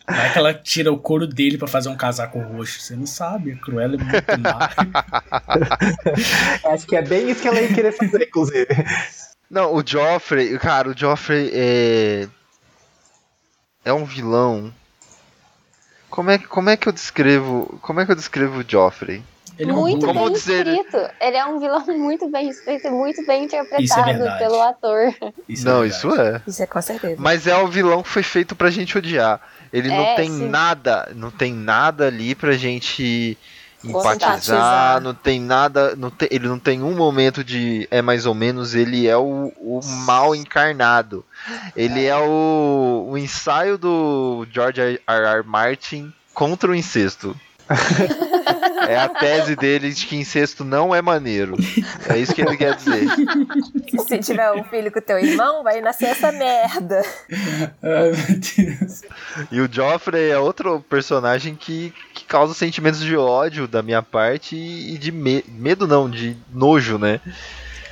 Vai que ela tira o couro dele pra fazer um casaco roxo. Você não sabe. A Cruella é muito má. *laughs* Acho que é bem isso que ela ia querer fazer, inclusive. Não, o Joffrey, cara, o Joffrey é. É um vilão. Como é, como é que eu descrevo. Como é que eu descrevo o Joffrey? Ele é um muito bem dizer- escrito. Ele é um vilão muito bem escrito e muito bem Isso é interpretado verdade. pelo ator. Isso é não, verdade. isso é. Isso é com certeza. Mas é o vilão que foi feito pra gente odiar. Ele não É, tem sim. nada, não tem nada ali pra gente empatizar, não tem nada, não tem- ele não tem um momento de é mais ou menos, ele é o, o mal encarnado. Ele é o, o ensaio do George R. R. Martin contra o incesto. *laughs* é a tese dele de que incesto não é maneiro. É isso que ele quer dizer. Se tiver um filho com teu irmão, vai nascer essa merda. Ai, meu Deus. E o Joffrey é outro personagem que, que causa sentimentos de ódio da minha parte e de me- medo, não, de nojo, né?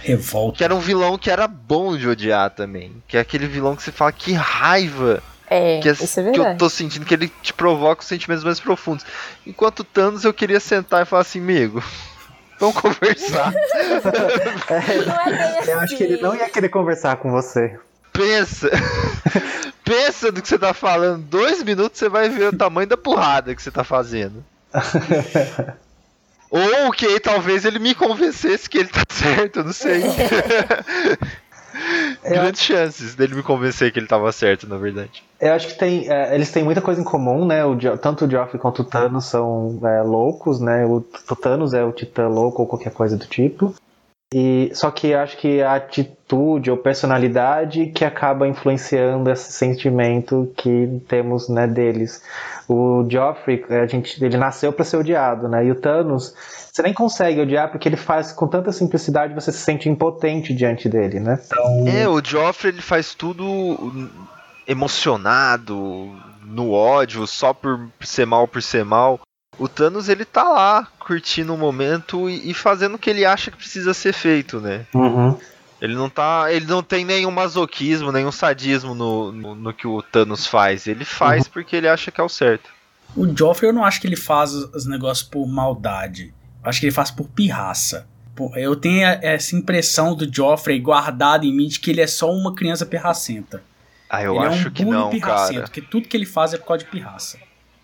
Revolta. Que era um vilão que era bom de odiar também. Que é aquele vilão que você fala, que raiva É, que, é- isso é que eu tô sentindo, que ele te provoca os sentimentos mais profundos. Enquanto o Thanos eu queria sentar e falar assim, amigo, *laughs* vamos conversar. *laughs* Não é bem assim. Eu acho que ele não ia querer conversar com você. Pensa. *laughs* Pensa do que você tá falando. Dois minutos você vai ver o tamanho da porrada que você tá fazendo. *laughs* Ou que talvez ele me convencesse que ele tá *laughs* certo, não sei. Grandes chances dele me convencer que ele tava certo, na verdade. Eu acho que tem, é, eles têm muita coisa em comum, né? O, tanto o Joffrey quanto o Thanos são é, loucos, né? O, o Thanos é o Titã louco ou qualquer coisa do tipo. E só que acho que a atitude ou personalidade que acaba influenciando esse sentimento que temos, né, deles. O Joffrey, a gente, ele nasceu para ser odiado, né? E o Thanos, você nem consegue odiar porque ele faz com tanta simplicidade você se sente impotente diante dele, né? Então, É, o Joffrey ele faz tudo emocionado, no ódio, só por ser mal por ser mal. O Thanos ele tá lá, curtindo o momento e, e fazendo o que ele acha que precisa ser feito, né? uhum. Ele não tá. Ele não tem nenhum masoquismo, nenhum sadismo no, no, no que o Thanos faz. Ele faz porque ele acha que é o certo. O Joffrey eu não acho que ele faz os os negócios por maldade. Acho que ele faz por pirraça. Eu tenho essa impressão do Joffrey guardada em mim de que ele é só uma criança pirracenta. Ah, eu ele acho é um que não, pirracento, cara. Porque tudo que ele faz é por causa de pirraça.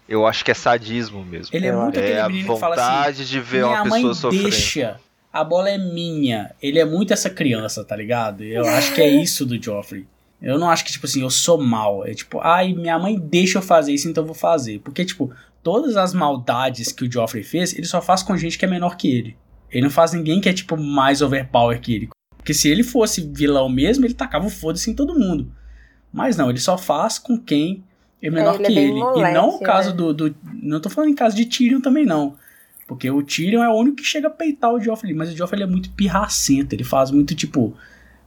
Eu acho que é sadismo mesmo. Ele é muito é aquele a menino que fala assim: vontade de ver minha uma mãe pessoa sofrendo. deixa, a bola é minha. Ele é muito essa criança, tá ligado? Eu acho que é isso do Joffrey. Eu não acho que, tipo assim, eu sou mal. É tipo, ai, minha mãe deixa eu fazer isso, então eu vou fazer. Porque, tipo, todas as maldades que o Joffrey fez, ele só faz com gente que é menor que ele. Ele não faz ninguém que é, tipo, mais overpower que ele. Porque se ele fosse vilão mesmo, ele tacava o foda-se em todo mundo. Mas não, ele só faz com quem é menor ele é que ele. moleque, e não o caso né? do, do. Não tô falando em caso de Tyrion também, não. Porque o Tyrion é o único que chega a peitar o Joffrey. Mas o Joffrey ele é muito pirracento. Ele faz muito, tipo.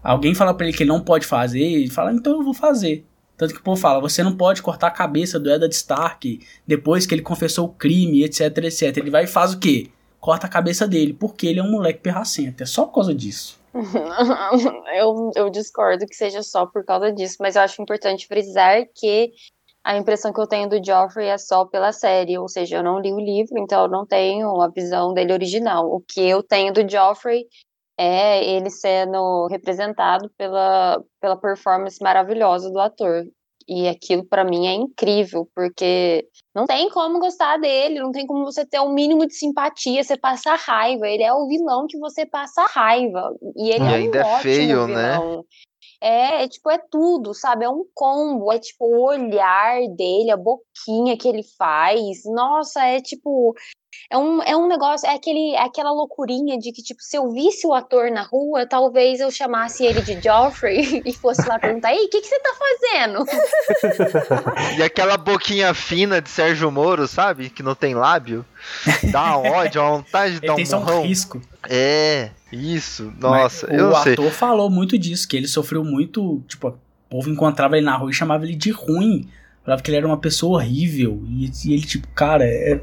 Alguém fala pra ele que ele não pode fazer, ele fala, então eu vou fazer. Tanto que o povo fala, você não pode cortar a cabeça do Eddard Stark depois que ele confessou o crime, etc, etc. Ele vai e faz o quê? Corta a cabeça dele, porque ele é um moleque pirracento. É só por causa disso. *laughs* eu, eu discordo que seja só por causa disso, mas eu acho importante frisar que a impressão que eu tenho do Joffrey é só pela série, ou seja, eu não li o livro, então eu não tenho a visão dele original. O que eu tenho do Joffrey é ele sendo representado pela, pela performance maravilhosa do ator. E aquilo para mim é incrível, porque não tem como gostar dele, não tem como você ter o um mínimo de simpatia, você passa raiva. Ele é o vilão que você passa raiva. E ele E é ainda um é feio, né? É, é, tipo, é tudo, sabe? É um combo. É tipo o olhar dele, a boquinha que ele faz. Nossa, é tipo. É um, é um negócio, é, aquele, é aquela loucurinha de que, tipo, se eu visse o ator na rua, talvez eu chamasse ele de Joffrey *laughs* e fosse lá perguntar: Ei, o que, que você tá fazendo? *laughs* E aquela boquinha fina de Sérgio Moro, sabe? Que não tem lábio. Dá uma *laughs* ódio, uma vontade de Ele dar tem um só um risco. É, isso. Nossa, Mas eu o não sei. ator falou muito disso, que ele sofreu muito. Tipo, o povo encontrava ele na rua e chamava ele de ruim. Falava que ele era uma pessoa horrível. E, e ele, tipo, cara, é.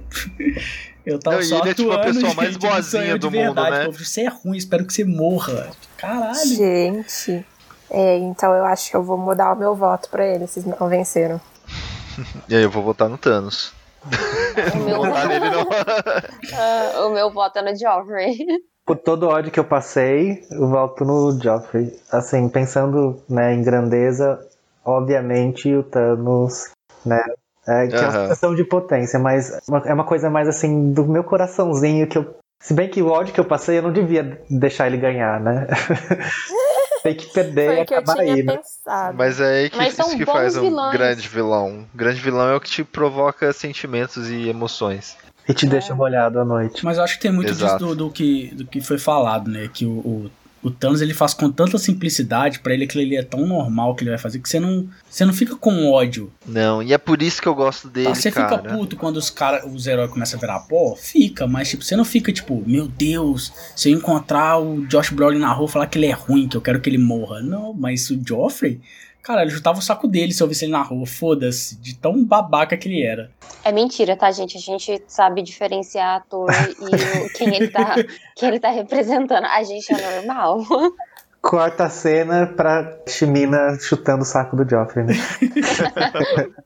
Eu tava Não, só ele é, tipo, a pessoa *laughs* mais boazinha do mundo, verdade. né? Povo, Você é ruim, espero que você morra. Caralho. Gente. É, então eu acho que eu vou mudar o meu voto pra ele, vocês me convenceram. *laughs* E aí eu vou votar no Thanos. O meu, Vou votar nele não. *laughs* Ah, o meu voto é no Joffrey. Por todo o ódio que eu passei, eu volto no Joffrey. Assim, pensando né, em grandeza, obviamente o Thanos, né? É, que é uma sensação de potência, mas é uma coisa mais assim do meu coraçãozinho que eu. Se bem que o ódio que eu passei, eu não devia deixar ele ganhar, né? *laughs* Tem que perder Foi e o que eu acabar tinha aí, né? pensado. Mas é aí que Mas isso que faz um vilões. grande vilão. Um grande vilão é o que te provoca sentimentos e emoções. E te deixa molhado à noite. Mas eu acho que tem muito Exato. disso do, do que, do que foi falado, né? Que o, o, o Thanos ele faz com tanta simplicidade, pra ele aquilo ali é tão normal que ele vai fazer, que você não, você não fica com ódio. Não, e é por isso que eu gosto dele, Tá, você cara. fica puto quando os cara, os heróis começam a virar pó? Fica, mas tipo, você não fica tipo, meu Deus, se eu encontrar o Josh Brolin na rua e falar que ele é ruim, que eu quero que ele morra. Não, mas o Joffrey, cara, ele chutava o saco dele se eu visse ele na rua, foda-se, de tão babaca que ele era. É mentira, tá, gente? A gente sabe diferenciar ator e o- *laughs* quem ele tá, quem ele tá representando. A gente é normal. Corta a cena pra Chimina chutando o saco do Joffrey, né?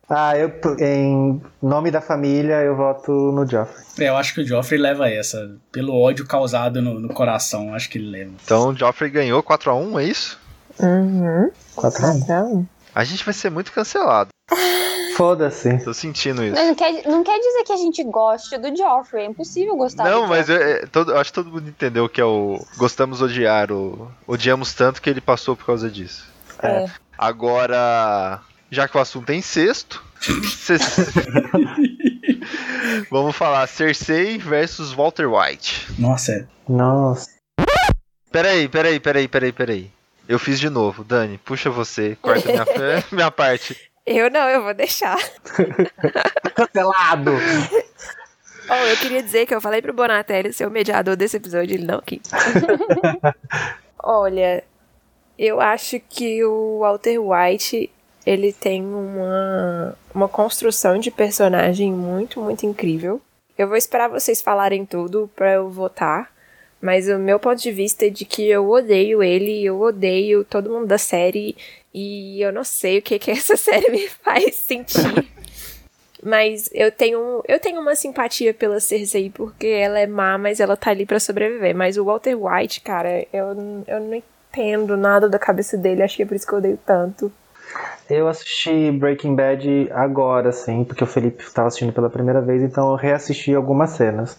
ah, *laughs* eu, em nome da família, eu voto no Joffrey. É, eu acho que o Joffrey leva essa, pelo ódio causado no, no coração, acho que ele leva. Então o Joffrey ganhou 4x1, é isso? Uhum. 4 a 1. Então, A gente vai ser muito cancelado. *laughs* Foda-se. Tô sentindo isso. Mas não quer, não quer dizer que a gente goste do Joffrey. É impossível gostar Não, do mas eu, é, todo- eu acho que todo mundo entendeu que é o. Gostamos odiar, o. Odiamos tanto que ele passou por causa disso. é. Agora, já que o assunto é incesto, *laughs* *laughs* vamos falar Cersei versus Walter White. Nossa, é. Nossa. Peraí, peraí, peraí, peraí, peraí. Eu fiz de novo. Dani, puxa você, corta minha, *laughs* minha parte. Eu não, eu vou deixar. Cancelado! Oh, eu queria dizer que eu falei pro Bonatelli ser o mediador desse episódio, ele não quis. *laughs* Olha, eu acho que o Walter White, ele tem uma, uma construção de personagem muito, muito incrível. Eu vou esperar vocês falarem tudo pra eu votar, mas o meu ponto de vista é de que eu odeio ele, eu odeio todo mundo da série, e eu não sei o que que *laughs* essa série me faz sentir. *laughs* Mas eu tenho, eu tenho uma simpatia pela Cersei porque ela é má, mas ela tá ali para sobreviver. Mas o Walter White, cara, eu, eu não entendo nada da cabeça dele, acho que é por isso que eu odeio tanto. Eu assisti Breaking Bad agora, assim, porque o Felipe estava assistindo pela primeira vez, então eu reassisti algumas cenas.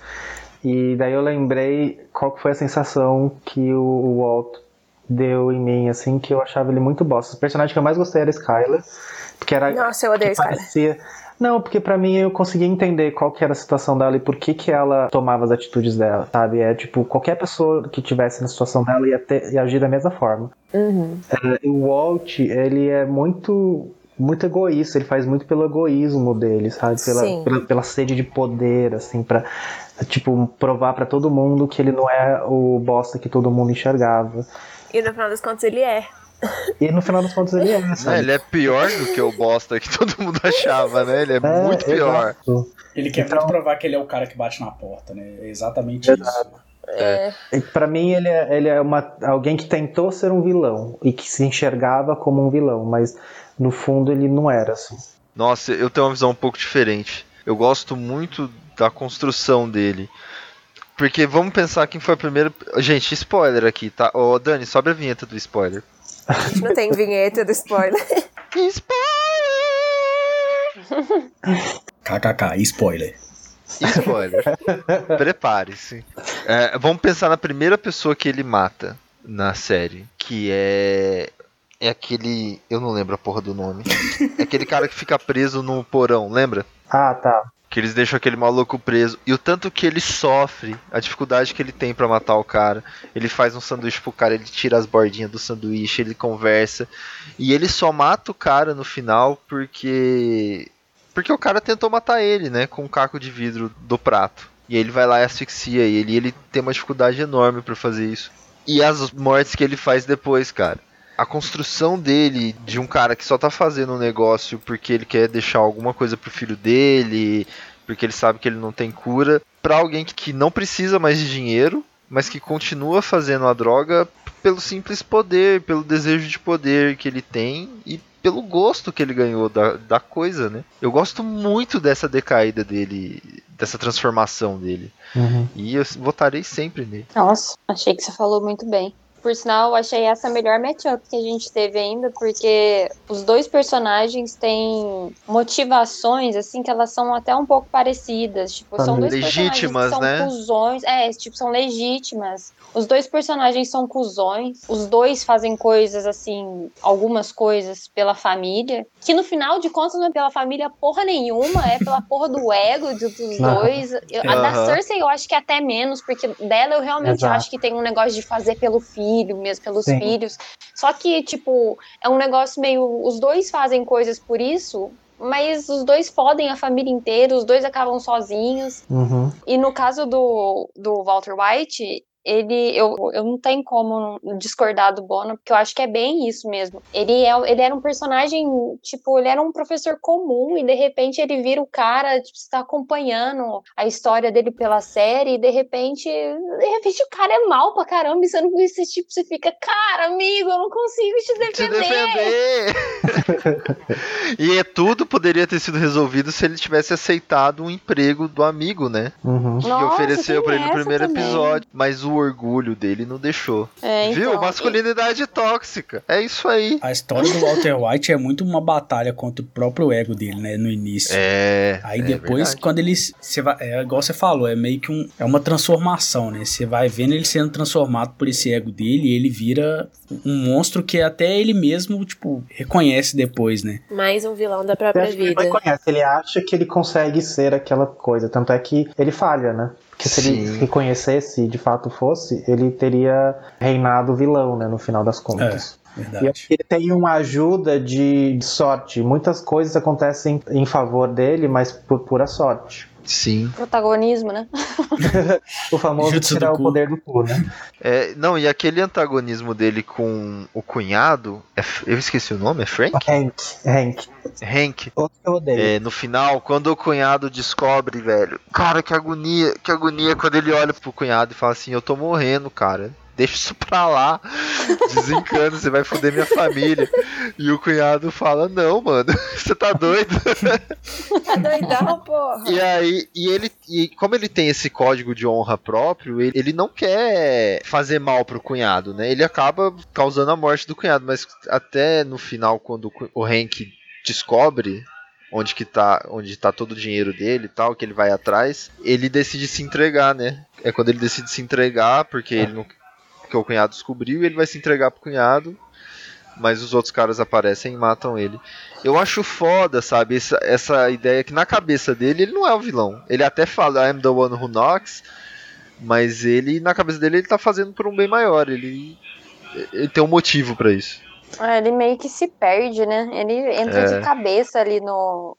E daí eu lembrei qual foi a sensação que o Walt deu em mim, assim, que eu achava ele muito bosta. O personagem que eu mais gostei era Skyler, porque era... Nossa, eu odeio Skyler. Parecia... Não, porque para mim eu conseguia entender qual que era a situação dela e por que que ela tomava as atitudes dela, sabe? É tipo, qualquer pessoa que tivesse na situação dela ia, ter, ia agir da mesma forma. Uhum. É, o Walt, ele é muito muito egoísta, ele faz muito pelo egoísmo dele, sabe? Pela, pela, pela, sede de poder, assim, pra, tipo, provar para todo mundo que ele não é o bosta que todo mundo enxergava. E no final das contas ele é. E no final das contas ele é, *laughs* sabe? ele é pior do que o bosta que todo mundo *laughs* achava, né? Ele é, é muito pior. Exato. Ele quer então... muito provar que ele é o cara que bate na porta, né? É exatamente exato. isso. É. Para mim, ele é, ele é uma, alguém que tentou ser um vilão e que se enxergava como um vilão, mas no fundo ele não era assim. Nossa, eu tenho uma visão um pouco diferente. Eu gosto muito da construção dele. Porque vamos pensar quem foi a primeira. Gente, spoiler aqui, tá? Ô, Dani, sobe a vinheta do spoiler. Não tem vinheta do spoiler. *laughs* spoiler! *laughs* KKK, spoiler. Spoiler. *laughs* Prepare-se. É, vamos pensar na primeira pessoa que ele mata na série, que é é aquele. Eu não lembro a porra do nome. É aquele cara que fica preso no porão, lembra? Ah, tá. Que eles deixam aquele maluco preso. E o tanto que ele sofre, a dificuldade que ele tem para matar o cara. Ele faz um sanduíche pro cara, ele tira as bordinhas do sanduíche, ele conversa. E ele só mata o cara no final porque. Porque o cara tentou matar ele, né? Com um caco de vidro do prato. E ele vai lá e asfixia ele. E ele tem uma dificuldade enorme para fazer isso. E as mortes que ele faz depois, cara a construção dele de um cara que só tá fazendo um negócio porque ele quer deixar alguma coisa pro filho dele, porque ele sabe que ele não tem cura, para alguém que não precisa mais de dinheiro, mas que continua fazendo a droga pelo simples poder, pelo desejo de poder que ele tem e pelo gosto que ele ganhou da, da coisa, né? Eu gosto muito dessa decaída dele, dessa transformação dele. Uhum. E eu votarei sempre nele. Nossa, achei que você falou muito bem. Por sinal, eu achei essa a melhor matchup que a gente teve ainda, porque os dois personagens têm motivações, assim, que elas são até um pouco parecidas. Tipo, são dois legítimas, personagens que são né? cuzões. É, tipo, são legítimas. Os dois personagens são cuzões. Os dois fazem coisas, assim, algumas coisas pela família. Que no final de contas não é pela família porra nenhuma, é pela *laughs* porra do ego dos dois. A da Cersei eu acho que é até menos, porque dela eu realmente Exato. acho que tem um negócio de fazer pelo filho filho, mesmo pelos Sim. filhos. Só que, tipo, é um negócio meio. Os dois fazem coisas por isso, mas os dois fodem a família inteira, os dois acabam sozinhos. Uhum. E no caso do, do Walter White, ele eu, eu não tenho como discordar do Bono, porque eu acho que é bem isso mesmo. Ele, é, ele era um personagem, tipo, ele era um professor comum e de repente ele vira o cara, tipo, você tá acompanhando a história dele pela série e de repente, de repente o cara é mal pra caramba e você não esse tipo, você fica, cara, amigo, eu não consigo te Te defender. defender! *laughs* e é tudo poderia ter sido resolvido se ele tivesse aceitado um emprego do amigo, né? Uhum. Que Nossa, ofereceu tem pra ele no primeiro também. episódio. Mas o orgulho dele não deixou. É, Viu? então, Masculinidade tóxica. É isso aí. A história do Walter White é muito uma batalha contra o próprio ego dele, né? No início. É. Aí é depois, verdade. quando ele. Você vai, é igual você falou, é meio que um, é uma transformação, né? Você vai vendo ele sendo transformado por esse ego dele e ele vira um monstro que até ele mesmo, tipo, reconhece depois, né? Mais um vilão da própria que ele vida. reconhece, ele acha que ele consegue ser aquela coisa, tanto é que ele falha, né? Porque se ele Sim. reconhecesse e de fato fosse, ele teria reinado vilão, né, no final das contas. E eu Verdade. acho que ele tem uma ajuda de, de sorte. Muitas coisas acontecem em favor dele, mas por pura sorte. Sim. protagonismo, né? *laughs* O famoso Jutsu tirar o poder do cu, né? É, não, e aquele antagonismo dele com o cunhado. é eu esqueci o nome, é Frank? Hank, Hank. Hank. Outro que eu odeio. É, no final, quando o cunhado descobre, velho. Cara, que agonia, que agonia quando ele olha pro cunhado e fala assim: Eu tô morrendo, cara. Deixa isso pra lá, desencana, você vai foder minha família. E o cunhado fala, não, mano, *laughs* você tá doido? *laughs* Tá doidão, porra. E aí, e ele, e como ele tem esse código de honra próprio, ele, ele não quer fazer mal pro cunhado, né? Ele acaba causando a morte do cunhado, mas até no final, quando o Hank descobre onde que tá, onde tá todo o dinheiro dele e tal, que ele vai atrás, ele decide se entregar, né? É quando ele decide se entregar, porque ele não que o cunhado descobriu, e ele vai se entregar pro cunhado, mas os outros caras aparecem e matam ele. Eu acho foda, sabe, essa, essa ideia que na cabeça dele ele não é o vilão. Ele até fala I'm the one who knocks, mas ele na cabeça dele ele tá fazendo por um bem maior, ele ele tem um motivo para isso. É, ele meio que se perde, né? Ele entra É. de cabeça ali no.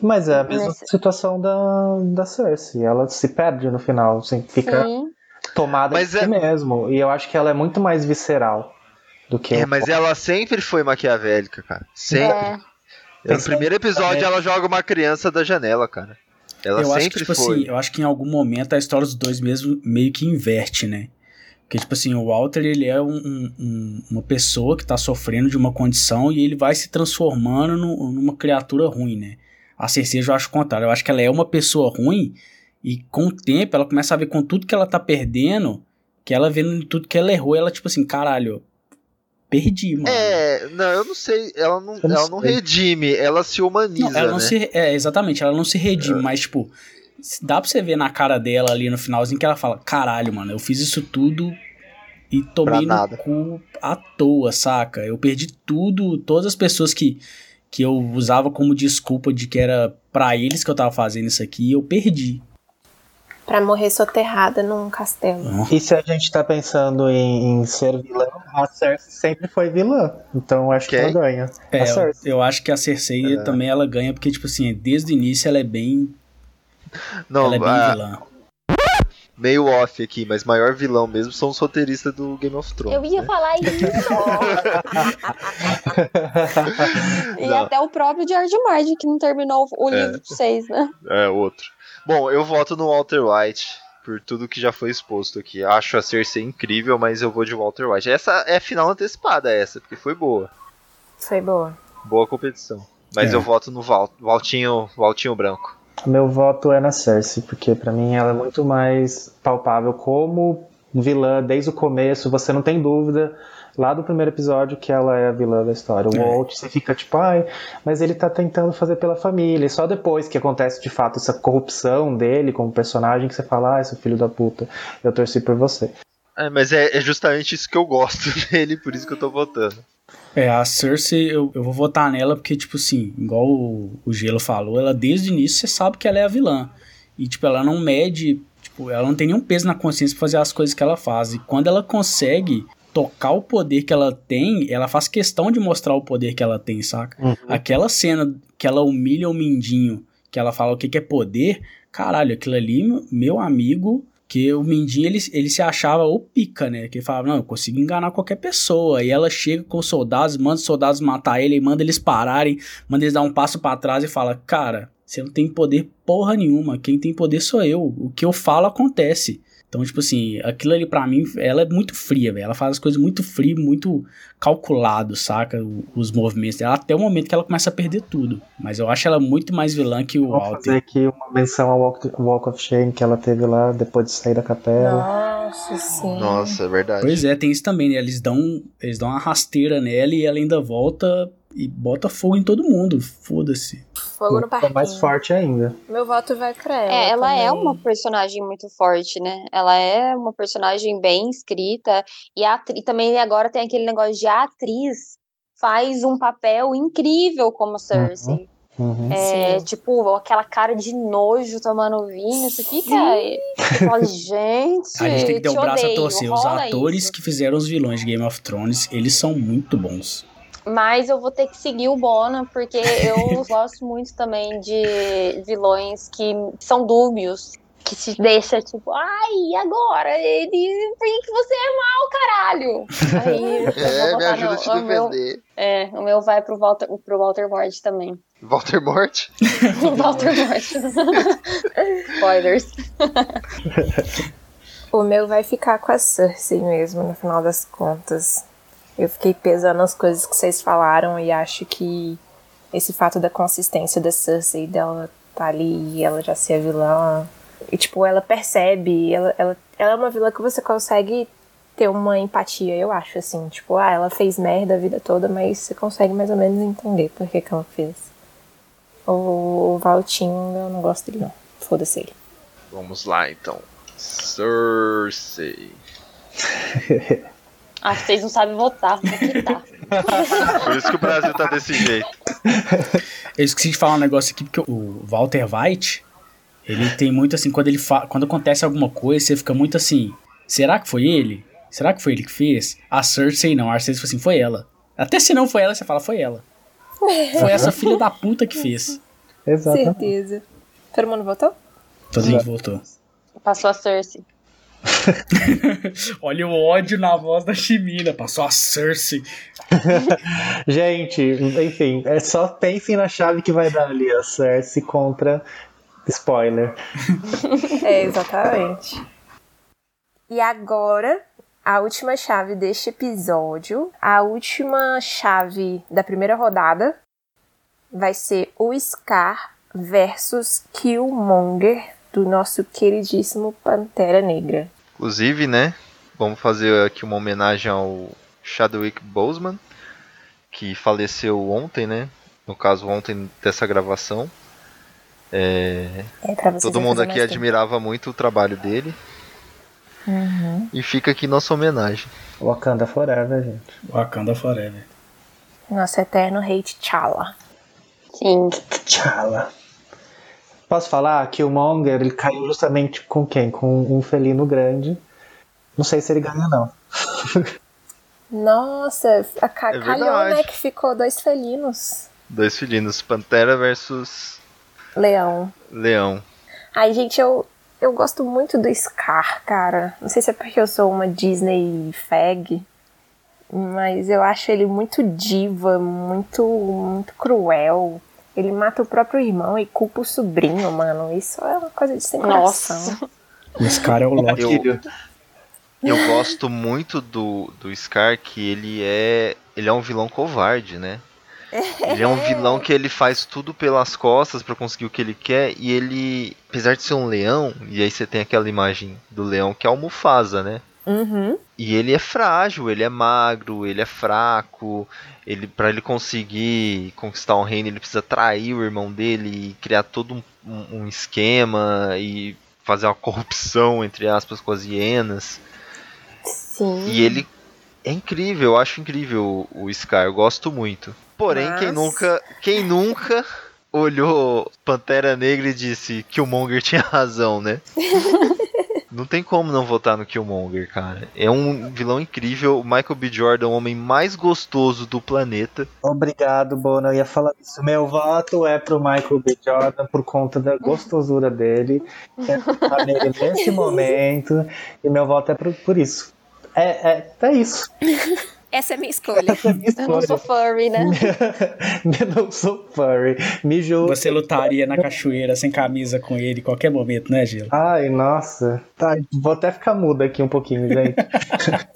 Mas é a mesma Nesse- situação da, da Cersei. Ela se perde no final, assim, fica Sim. Tomada Mas de si é- mesmo. E eu acho que ela é muito mais visceral do que. É, mas ela sempre foi maquiavélica, cara. Sempre. É. No primeiro episódio ela joga uma criança da janela, cara. Ela eu acho que, sempre tipo foi. assim, eu acho que em algum momento a história dos dois mesmo meio que inverte, né? Porque, tipo assim, o Walter, ele é um- um- um- uma pessoa que tá sofrendo de uma condição e ele vai se transformando no- numa criatura ruim, né? A Cersei eu acho o contrário. Eu acho que ela é uma pessoa ruim e com o tempo ela começa a ver com tudo que ela tá perdendo, que ela vendo tudo que ela errou, ela, tipo assim, caralho, perdi, mano. É, não, eu não sei. Ela não, não ela não sei. redime, ela se humaniza, Não, ela não né? se. É, exatamente, ela não se redime, mas, tipo, dá pra você ver na cara dela ali no finalzinho que ela fala: caralho, mano, eu fiz isso tudo e tomei no nada." cu à toa, saca? Eu perdi tudo, todas as pessoas que, que eu usava como desculpa de que era pra eles que eu tava fazendo isso aqui, eu perdi. Pra morrer soterrada num castelo. E se a gente tá pensando em, em ser vilã, a Cersei sempre foi vilã. Então eu acho que Quem? ela ganha. É, a eu, eu acho que a Cersei também ela ganha, porque, tipo assim, desde o início ela é bem. Não, ela é bem ah, vilã. meio off aqui, mas maior vilão mesmo são os roteiristas do Game of Thrones. Eu ia né? falar isso. *laughs* e Não. até o próprio George Martin, que não terminou o É. livro 6, né? É, outro. Bom, eu voto no Walter White por tudo que já foi exposto aqui. Acho a Cersei incrível, mas eu vou de Walter White. Essa é final antecipada, essa, porque foi boa. Foi boa. Boa competição. Mas É. eu voto no Val, Valtinho, Valtinho Branco. Meu voto é na Cersei, porque pra mim ela é muito mais palpável como vilã desde o começo. Você não tem dúvida lá do primeiro episódio que ela é a vilã da história. O É. Walt, você fica tipo, ai, mas ele tá tentando fazer pela família. E só depois que acontece de fato essa corrupção dele como personagem que você fala, ai, seu filho da puta, eu torci por você. É, mas é, é justamente isso que eu gosto *laughs* dele, por isso que eu tô votando. É, a Cersei, eu, eu vou votar nela porque, tipo assim, igual o, o Gelo falou, ela desde o início você sabe que ela é a vilã. E, tipo, ela não mede, tipo, ela não tem nenhum peso na consciência pra fazer as coisas que ela faz. E quando ela consegue tocar o poder que ela tem, ela faz questão de mostrar o poder que ela tem, saca? Aquela cena que ela humilha o Mindinho, que ela fala o que, que é poder, caralho, aquilo ali, meu amigo, que o Mindinho ele, ele se achava o pica, né? Que ele falava, não, eu consigo enganar qualquer pessoa. E ela chega com os soldados, manda os soldados matar ele, e manda eles pararem, manda eles dar um passo pra trás e fala, cara, você não tem poder porra nenhuma, quem tem poder sou eu. O que eu falo acontece. Então, tipo assim, aquilo ali pra mim, ela é muito fria, velho. Ela faz as coisas muito frio, muito calculado, saca? O- Os movimentos dela, até o momento que ela começa a perder tudo. Mas eu acho ela muito mais vilã que o Vou Walter. fazer aqui uma menção ao Walk, Walk of Shame que ela teve lá depois de sair da capela. Nossa, sim. Nossa, é verdade. Pois é, tem isso também, né? Eles dão, eles dão uma rasteira nela e ela ainda volta e bota fogo em todo mundo. Foda-se. Fogo no Ficou mais parquinho. forte ainda. Meu voto vai pra ela. É, ela é também. uma personagem muito forte, né? Ela é uma personagem bem escrita. E, a atri- também agora tem aquele negócio de a atriz faz um papel incrível como Cersei. Uhum. É, Sim. tipo, aquela cara de nojo tomando vinho. Você fica. Você fala, *laughs* gente. A gente tem que ter o te braço a odeio, torcer. Os atores isso. que fizeram os vilões de Game of Thrones, eles são muito bons. Mas eu vou ter que seguir o Bona, porque eu *laughs* gosto muito também de vilões que são dúbios. Que se deixa, tipo, ai, agora? Ele. Por que você é mal, caralho? Aí *laughs* É, me ajuda no- a te o meu, defender. É, o meu vai pro Walter, pro Walter Mort também. Walter Morte? *laughs* O Walter Mort. Spoilers. O meu vai ficar com a Cersei mesmo, no final das contas. Eu fiquei pesando as coisas que vocês falaram e acho que esse fato da consistência da Cersei, dela tá ali e ela já ser a vilã. E, tipo, ela percebe, ela, ela, ela é uma vilã que você consegue ter uma empatia, eu acho, assim. Tipo, ah, ela fez merda a vida toda, mas você consegue mais ou menos entender por que, que ela fez. O, o Valtinho, eu não gosto dele, não. Foda-se ele. Vamos lá, então. Cersei. *laughs* Ah, vocês não sabem votar, vou quitar. *laughs* Por isso que o Brasil tá desse jeito. Eu esqueci de falar um negócio aqui, porque o Walter White, ele tem muito assim, quando ele fa... quando acontece alguma coisa, você fica muito assim, será que foi ele? Será que foi ele que fez? A Cersei não, a Cersei falou assim, foi ela. Até se não foi ela, você fala, foi ela. Foi essa filha da puta que fez. Exatamente. Certeza. Todo mundo votou? Todo mundo voltou. Passou a Cersei. *laughs* Olha o ódio na voz da Chimina. Passou a Cersei. *laughs* Gente, enfim, é só pensem na chave que vai dar ali a Cersei contra spoiler. *laughs* É, exatamente. E agora, a última chave deste episódio, a última chave da primeira rodada vai ser o Scar versus Killmonger do nosso queridíssimo Pantera Negra. Inclusive, né? Vamos fazer aqui uma homenagem ao Chadwick Boseman, que faleceu ontem, né? No caso, ontem dessa gravação. É, É todo mundo aqui mais tempo. admirava muito o trabalho dele. Uhum. E fica aqui nossa homenagem. Wakanda Forever, gente. Wakanda Forever. Nosso eterno rei T'Challa. Sim. Tchala. Posso falar que o Monger ele caiu justamente com quem? Com um felino grande. Não sei se ele ganha, não. *laughs* Nossa, a ca É calhou, né? Que ficou dois felinos. Dois felinos, Pantera versus Leão. Leão. Ai, gente, eu, eu gosto muito do Scar, cara. Não sei se é porque eu sou uma Disney fag, mas eu acho ele muito diva, muito, muito cruel. Ele mata o próprio irmão e culpa o sobrinho, mano. Isso é uma coisa de sem coração. Nossa. Esse cara é o Loki. Eu, eu gosto muito do, do Scar, que ele é. Ele é um vilão covarde, né? Ele é um vilão que ele faz tudo pelas costas pra conseguir o que ele quer e ele, apesar de ser um leão, e aí você tem aquela imagem do leão que é o Mufasa, né? Uhum. E ele é frágil, ele é magro, ele é fraco. Ele para ele conseguir conquistar um reino, ele precisa trair o irmão dele e criar todo um, um- um esquema e fazer uma corrupção entre aspas com as hienas. Sim. E ele é incrível, eu acho incrível o Scar, eu gosto muito. Porém, quem nunca, quem nunca olhou Pantera Negra e disse que o Monger tinha razão, né? *laughs* Não tem como não votar no Killmonger, cara. É um vilão incrível. O Michael B. Jordan é o homem mais gostoso do planeta. Obrigado, Bono. Eu ia falar isso. Meu voto é pro Michael B. Jordan por conta da gostosura dele. Ficar nele *laughs* nesse momento. E meu voto é por, por isso. É, é, é isso. *laughs* Essa é a minha escolha. Essa é minha Eu não sou escolha. furry, né? *laughs* Eu não sou furry. Me julga. Você lutaria na cachoeira sem camisa com ele em qualquer momento, né, Gelo? Ai, nossa. Tá, vou até ficar muda aqui um pouquinho, gente. *laughs*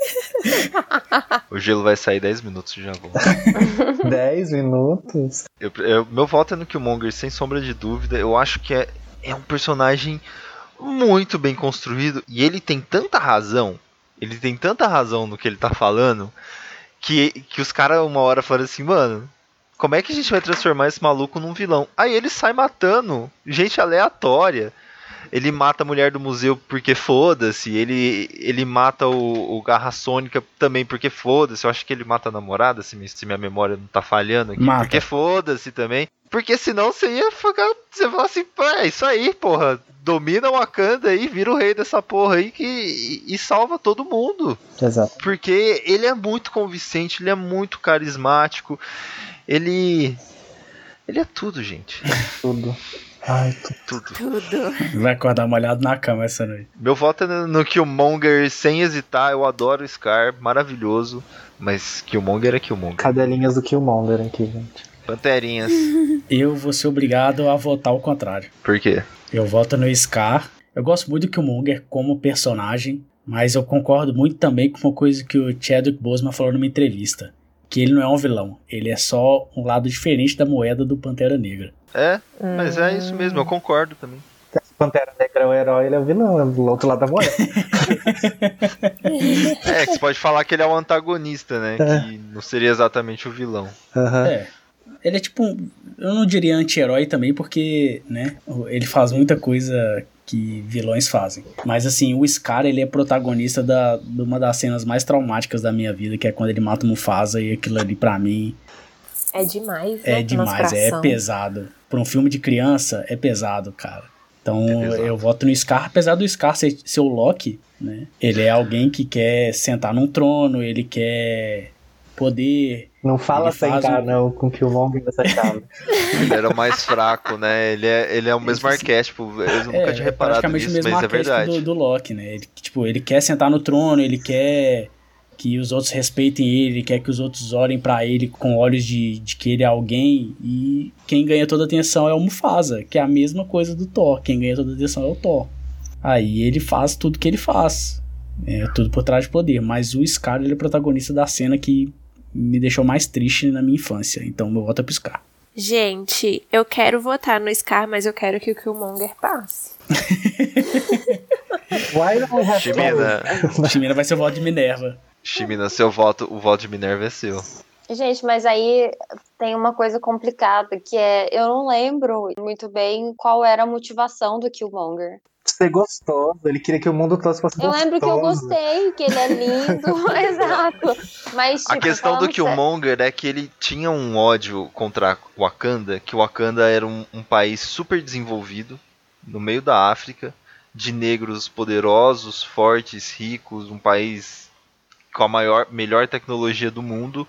O gelo vai sair 10 minutos e já vou. *laughs* 10 minutos. Eu- eu- meu voto é no Killmonger, sem sombra de dúvida. Eu acho que é, é um personagem muito bem construído. E ele tem tanta razão. Ele tem tanta razão no que ele tá falando. Que, que os caras uma hora falaram assim, mano. Como é que a gente vai transformar esse maluco num vilão? Aí ele sai matando gente aleatória. Ele mata a mulher do museu porque foda-se. Ele, ele mata o, o Garra Sônica também porque foda-se. Eu acho que ele mata a namorada, se, me- se minha memória não tá falhando aqui. Mata. Porque foda-se também. Porque senão você ia ficar. Você fala assim, pô, é isso aí, porra. Domina o Wakanda aí, vira o rei dessa porra aí que, e, e salva todo mundo. Exato. Porque ele é muito convincente, ele é muito carismático. Ele. Ele é tudo, gente. Tudo. Ai, tudo. Tudo. Vai acordar molhado na cama essa noite. Meu voto é no, no Killmonger sem hesitar. Eu adoro o Scar, maravilhoso. Mas Killmonger é Killmonger. Cadelinhas do Killmonger aqui, gente. Panterinhas. *laughs* Eu vou ser obrigado a votar o contrário. Por quê? Eu voto no Scar. Eu gosto muito do Killmonger como personagem, mas eu concordo muito também com uma coisa que o Chadwick Boseman falou numa entrevista. Que ele não é um vilão, ele é só um lado diferente da moeda do Pantera Negra. É, mas é isso mesmo, eu concordo também. Pantera Negra é o herói, ele é o vilão, é do outro lado da moeda. *laughs* É, que você pode falar que ele é o antagonista, né? É. Que não seria exatamente o vilão. Aham. É. Ele é tipo um. Eu não diria anti-herói também, porque, né? Ele faz muita coisa que vilões fazem. Mas assim, o Scar, ele é protagonista da, de uma das cenas mais traumáticas da minha vida, que é quando ele mata o Mufasa, e aquilo ali pra mim É demais, né? é demais, é pesado. Pra um filme de criança, é pesado, cara. Então É eu voto no Scar, apesar do Scar ser, ser o Loki, né? Ele é alguém que quer sentar num trono, ele quer poder. Não fala cara, um- não, com Killmonger nessa chave. *laughs* Ele era o mais fraco, né? Ele é, ele é o mesmo Ele- arquétipo. Eu nunca é, tinha é reparado praticamente nisso, o mesmo mas é verdade. do, do Loki, né? Ele, tipo, ele quer sentar no trono, ele quer que os outros respeitem ele, quer que os outros olhem pra ele com olhos de, de que ele é alguém, e quem ganha toda a atenção é o Mufasa, que é a mesma coisa do Thor, quem ganha toda a atenção é o Thor. Aí ele faz tudo que ele faz, é tudo por trás de poder, mas o Scar ele é o protagonista da cena que me deixou mais triste na minha infância, então meu voto é pro Scar. Gente, eu quero votar no Scar, mas eu quero que o Killmonger passe. Why Chimina, Chimera vai ser o voto de Minerva. Chimina, seu voto, o voto de Minerva é seu. Gente, mas aí tem uma coisa complicada, que é, eu não lembro muito bem qual era a motivação do Killmonger. ser gostoso? Ele queria que o mundo todo fosse Eu gostoso. lembro que eu gostei, que ele é lindo, *laughs* *laughs* exato. Mas, tipo, A questão do sério- Killmonger é que ele tinha um ódio contra Wakanda, que Wakanda era um, um país super desenvolvido, no meio da África, de negros poderosos, fortes, ricos, um país com a maior, melhor tecnologia do mundo,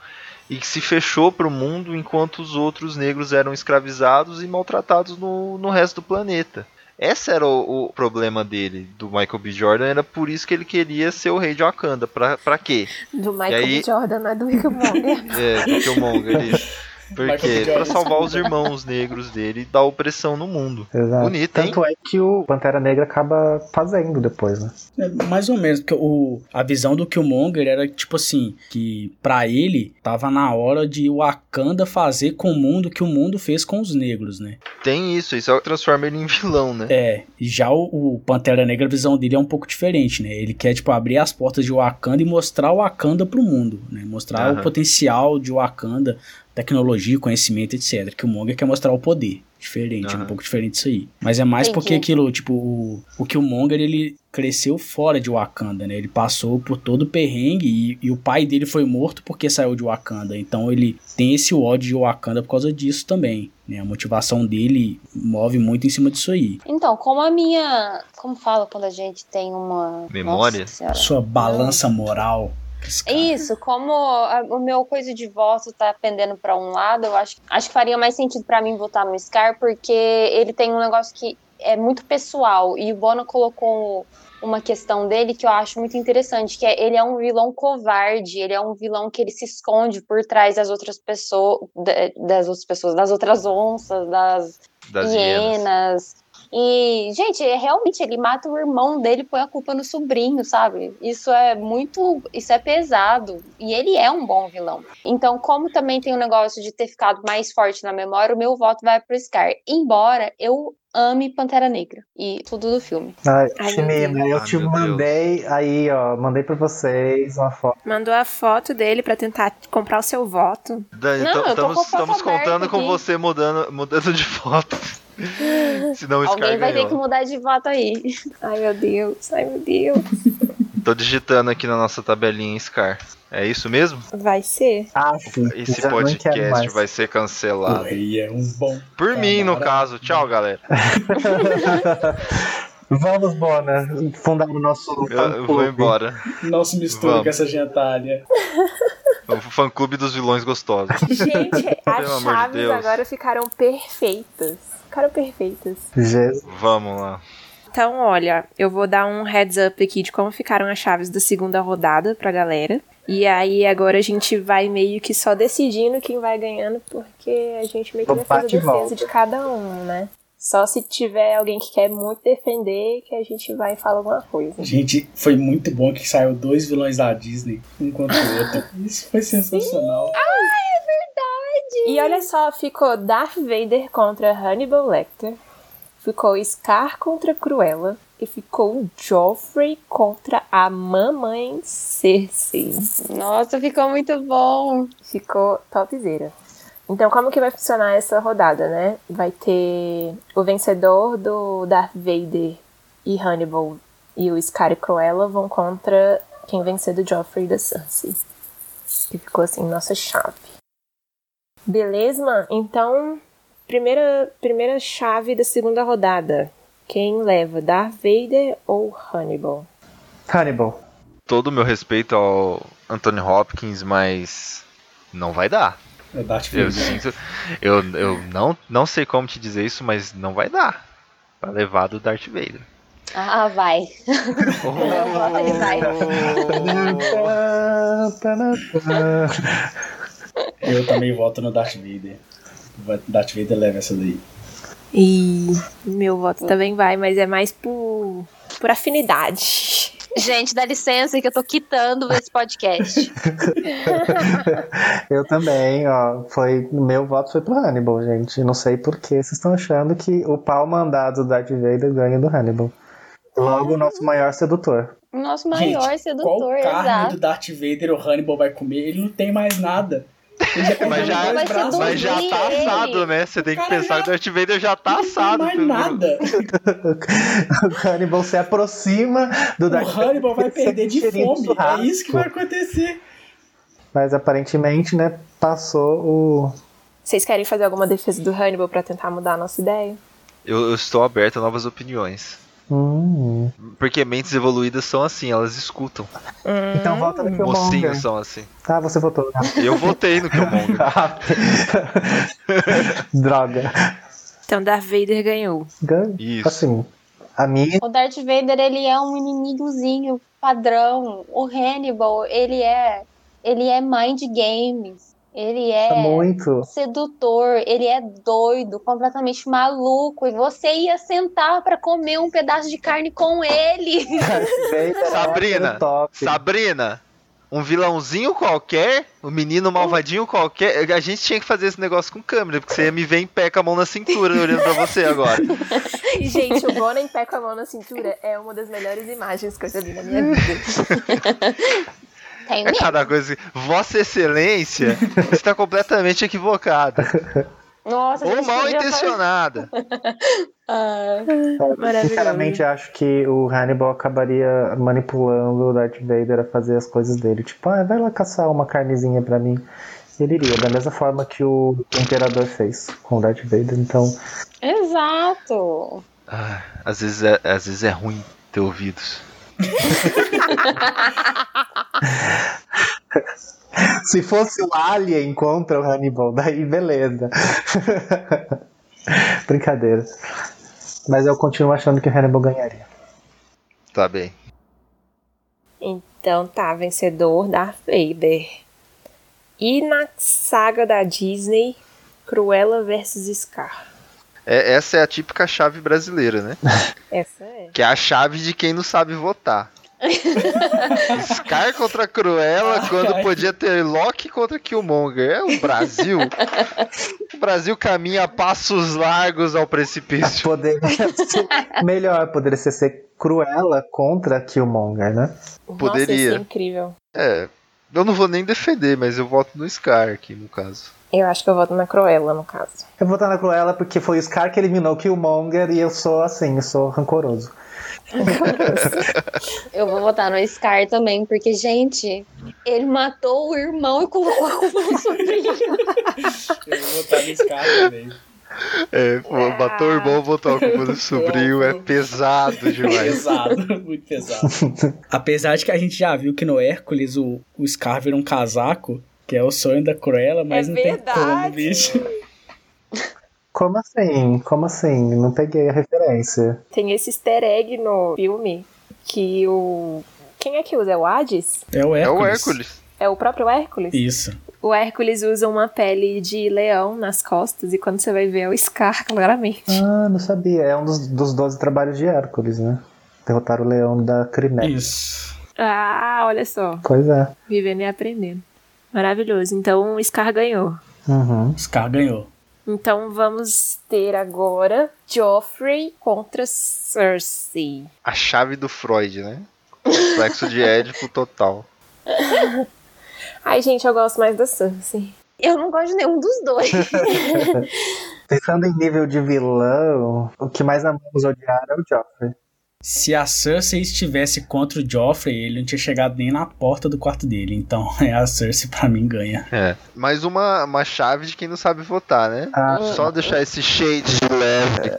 e que se fechou para o mundo enquanto os outros negros eram escravizados e maltratados no, no resto do planeta. Esse era o, o problema dele, do Michael B. Jordan, era por isso que ele queria ser o rei de Wakanda. Pra, pra quê? Do Michael aí- B. Jordan, não é do Killmonger. É, do Killmonger, isso. *laughs* Porque pra salvar os irmãos negros dele da opressão no mundo. Exato. Bonito, hein? Tanto é que o Pantera Negra acaba fazendo depois, né? É, mais ou menos, porque o, a visão do Killmonger era tipo assim, que pra ele tava na hora de Wakanda fazer com o mundo o que o mundo fez com os negros, né? Tem isso, isso transforma ele em vilão, né? É, e já o, o Pantera Negra, a visão dele é um pouco diferente, né? Ele quer, tipo, abrir as portas de Wakanda e mostrar o Wakanda pro mundo, né? Mostrar Aham. o potencial de Wakanda, tecnologia, conhecimento, etc. Que o Killmonger quer mostrar o poder. Diferente, é um pouco diferente isso aí. Mas é mais porque Entendi. aquilo, tipo, o, o Killmonger, ele cresceu fora de Wakanda, né? Ele passou por todo o perrengue e, e o pai dele foi morto porque saiu de Wakanda. Então ele tem esse ódio de Wakanda por causa disso também, né? A motivação dele move muito em cima disso aí. Então, como a minha. Como fala quando a gente tem uma. Memória? Nossa. Sua balança moral. Cara. Isso, como a- o meu coisa de voto tá pendendo pra um lado, eu acho, acho que faria mais sentido pra mim votar no Scar, porque ele tem um negócio que é muito pessoal. E o Bono colocou uma questão dele que eu acho muito interessante, que é ele é um vilão covarde, ele é um vilão que ele se esconde por trás das outras pessoas, da- das outras pessoas, das outras onças, das Das hienas. hienas. E, gente, é, realmente ele mata o irmão dele põe a culpa no sobrinho, sabe? Isso é muito. Isso é pesado. E ele é um bom vilão. Então, como também tem o negócio de ter ficado mais forte na memória, o meu voto vai pro Scar. Embora eu ame Pantera Negra e tudo do filme. Ai, Ai, Chimina, eu Deus. te mandei aí, ó. Mandei pra vocês uma foto. Mandou a foto dele pra tentar comprar o seu voto. Da- Não, então, eu tô com estamos contando aberta com aqui. você mudando, mudando de foto. *laughs* Senão Alguém vai ter que ganhou. mudar de voto aí. Ai, meu Deus. Ai, meu Deus. *laughs* Tô digitando aqui na nossa tabelinha Scar. É isso mesmo? Vai ser. Ah, sim. Esse já podcast vai ser cancelado. rei é um bom. Por mim, no caso. Tchau, galera. *laughs* Vamos, Bona, fundar o nosso Eu, vou embora. Não se mistura Vamos. com essa gentalha. O fã clube dos vilões gostosos. Gente, *laughs* as de chaves Deus. agora ficaram perfeitas. Ficaram perfeitas. Jesus. Vamos lá. Então, olha, eu vou dar um heads up aqui de como ficaram as chaves da segunda rodada pra galera. E aí agora a gente vai meio que só decidindo quem vai ganhando, porque a gente meio que vai fazer a defesa volta. de cada um, né? Só se tiver alguém que quer muito defender que a gente vai falar alguma coisa. Gente, foi muito bom que saiu dois vilões da Disney, um contra o outro. *laughs* Isso foi sensacional. E olha só, ficou Darth Vader contra Hannibal Lecter, ficou Scar contra Cruella e ficou Joffrey contra a mamãe Cersei. Nossa, ficou muito bom. Ficou topzera. Então, como que vai funcionar essa rodada, né? Vai ter o vencedor do Darth Vader e Hannibal e o Scar e Cruella vão contra quem vencer do Joffrey e da Cersei. Que ficou assim, nossa chave. Beleza? Então, primeira, primeira chave da segunda rodada. Quem leva, Darth Vader ou Hannibal? Hannibal. Todo o meu respeito ao Anthony Hopkins, mas não vai dar. É Darth Eu Vader. sinto. Eu, eu não, não sei como te dizer isso, mas não vai dar. Pra levar do Darth Vader. Ah, vai. ele *laughs* vai. Eu também voto no Darth Vader. Darth Vader leva essa daí. E meu voto também vai, mas é mais por, por afinidade. Gente, dá licença que eu tô quitando esse podcast. *laughs* Eu também, ó. Foi, meu voto foi pro Hannibal, gente. Não sei por que vocês estão achando que o pau mandado do Darth Vader ganha do Hannibal. Logo, o nosso maior sedutor. O nosso maior Gente, sedutor, Qual carne exato. do Darth Vader o Hannibal vai comer? Ele não tem mais nada. Mas já-. Mas já tá assado, né? Você tem que Cara, pensar já- que o Darth Vader já tá Não assado. tem pelo- mais nada. *laughs* O Hannibal se aproxima do O Darth Vader. Hannibal vai perder de fome. É isso que vai acontecer. Mas aparentemente, né, passou o. Vocês querem fazer alguma defesa do Hannibal pra tentar mudar a nossa ideia? Eu, eu estou aberto a novas opiniões. Hum. Porque mentes evoluídas são assim, elas escutam. Então volta no Killmonger. Mocinhos são assim. Ah, você votou. Eu votei no Killmonger. *laughs* Ah, *laughs* Droga. Então Darth Vader ganhou. Gan- Isso. Assim, a minha. O Darth Vader, ele é um inimigozinho padrão. O Hannibal, ele é ele é mind games. Ele é Muito. sedutor, ele é doido, completamente maluco. E você ia sentar pra comer um pedaço de carne com ele. *laughs* Sabrina, Top. Sabrina, um vilãozinho qualquer, um menino malvadinho qualquer, a gente tinha que fazer esse negócio com câmera, porque você ia me ver em pé com a mão na cintura olhando pra você agora. *laughs* E, gente, o Bona em pé com a mão na cintura é uma das melhores imagens que eu já vi na minha vida. *laughs* Tem É mesmo. cada coisa. Vossa Excelência *laughs* está completamente equivocada. Nossa, Ou mal intencionada. *laughs* Ah. Sinceramente, acho que o Hannibal acabaria manipulando o Darth Vader a fazer as coisas dele. Tipo, ah, vai lá caçar uma carnezinha pra mim. Ele iria, da mesma forma que o Imperador fez com o Darth Vader. Então, exato. Ah, às, vezes é, às vezes é ruim ter ouvidos. *laughs* se fosse o Alien contra o Hannibal, daí beleza. *laughs* Brincadeira. Mas eu continuo achando que o Hannibal ganharia. Tá bem. Então tá, vencedor Darth Vader. E na saga da Disney, Cruella vs Scar. É, essa é a típica chave brasileira, né? *laughs* Essa é. Que é a chave de quem não sabe votar. *laughs* Scar contra Cruella quando Ai. podia ter Loki contra Killmonger. É o Brasil. *laughs* O Brasil caminha a passos largos ao precipício. Poderia ser melhor, poderia ser, ser Cruella contra Killmonger, né? Poderia. Nossa, isso é incrível. É, eu não vou nem defender, mas eu voto no Scar aqui, no caso. Eu acho que eu voto na Cruella, no caso. Eu vou votar na Cruella porque foi o Scar que eliminou o Killmonger e eu sou assim, eu sou rancoroso. *laughs* Eu vou votar no Scar também, porque, gente, ele matou o irmão e colocou a culpa no sobrinho. *laughs* Eu vou botar nesse cara também. É, pô, matou o irmão, botou a culpa do sobrinho, é pesado demais. Pesado, muito pesado. *laughs* Apesar de que a gente já viu que no Hércules o, o Scar vira um casaco, que é o sonho da Cruella, mas É não tem como, verdade. bicho. Como assim? Como assim? Não peguei a referência. Tem esse easter egg no filme que o. Quem é que usa? É o Hades? É o É Hércules. o Hércules. É o próprio Hércules? Isso. O Hércules usa uma pele de leão nas costas e quando você vai ver é o Scar, *laughs* claramente. Ah, não sabia. É um dos, dos 12 trabalhos de Hércules, né? Derrotar o leão da Crimeia. Isso. Ah, olha só. Pois é. Vivendo e aprendendo. Maravilhoso. Então o Scar ganhou. Uhum. Scar ganhou. Então vamos ter agora Joffrey contra Cersei. A chave do Freud, né? Complexo de Édipo total. Ai, gente, eu gosto mais da Cersei. Eu não gosto de nenhum dos dois. *laughs* Pensando em nível de vilão, o que mais amamos odiar é o Joffrey. Se a Cersei estivesse contra o Joffrey, ele não tinha chegado nem na porta do quarto dele. Então, *laughs* é a Cersei pra mim ganha. É. Mais uma, uma chave de quem não sabe votar, né? Ah, Só deixar esse shade de leve.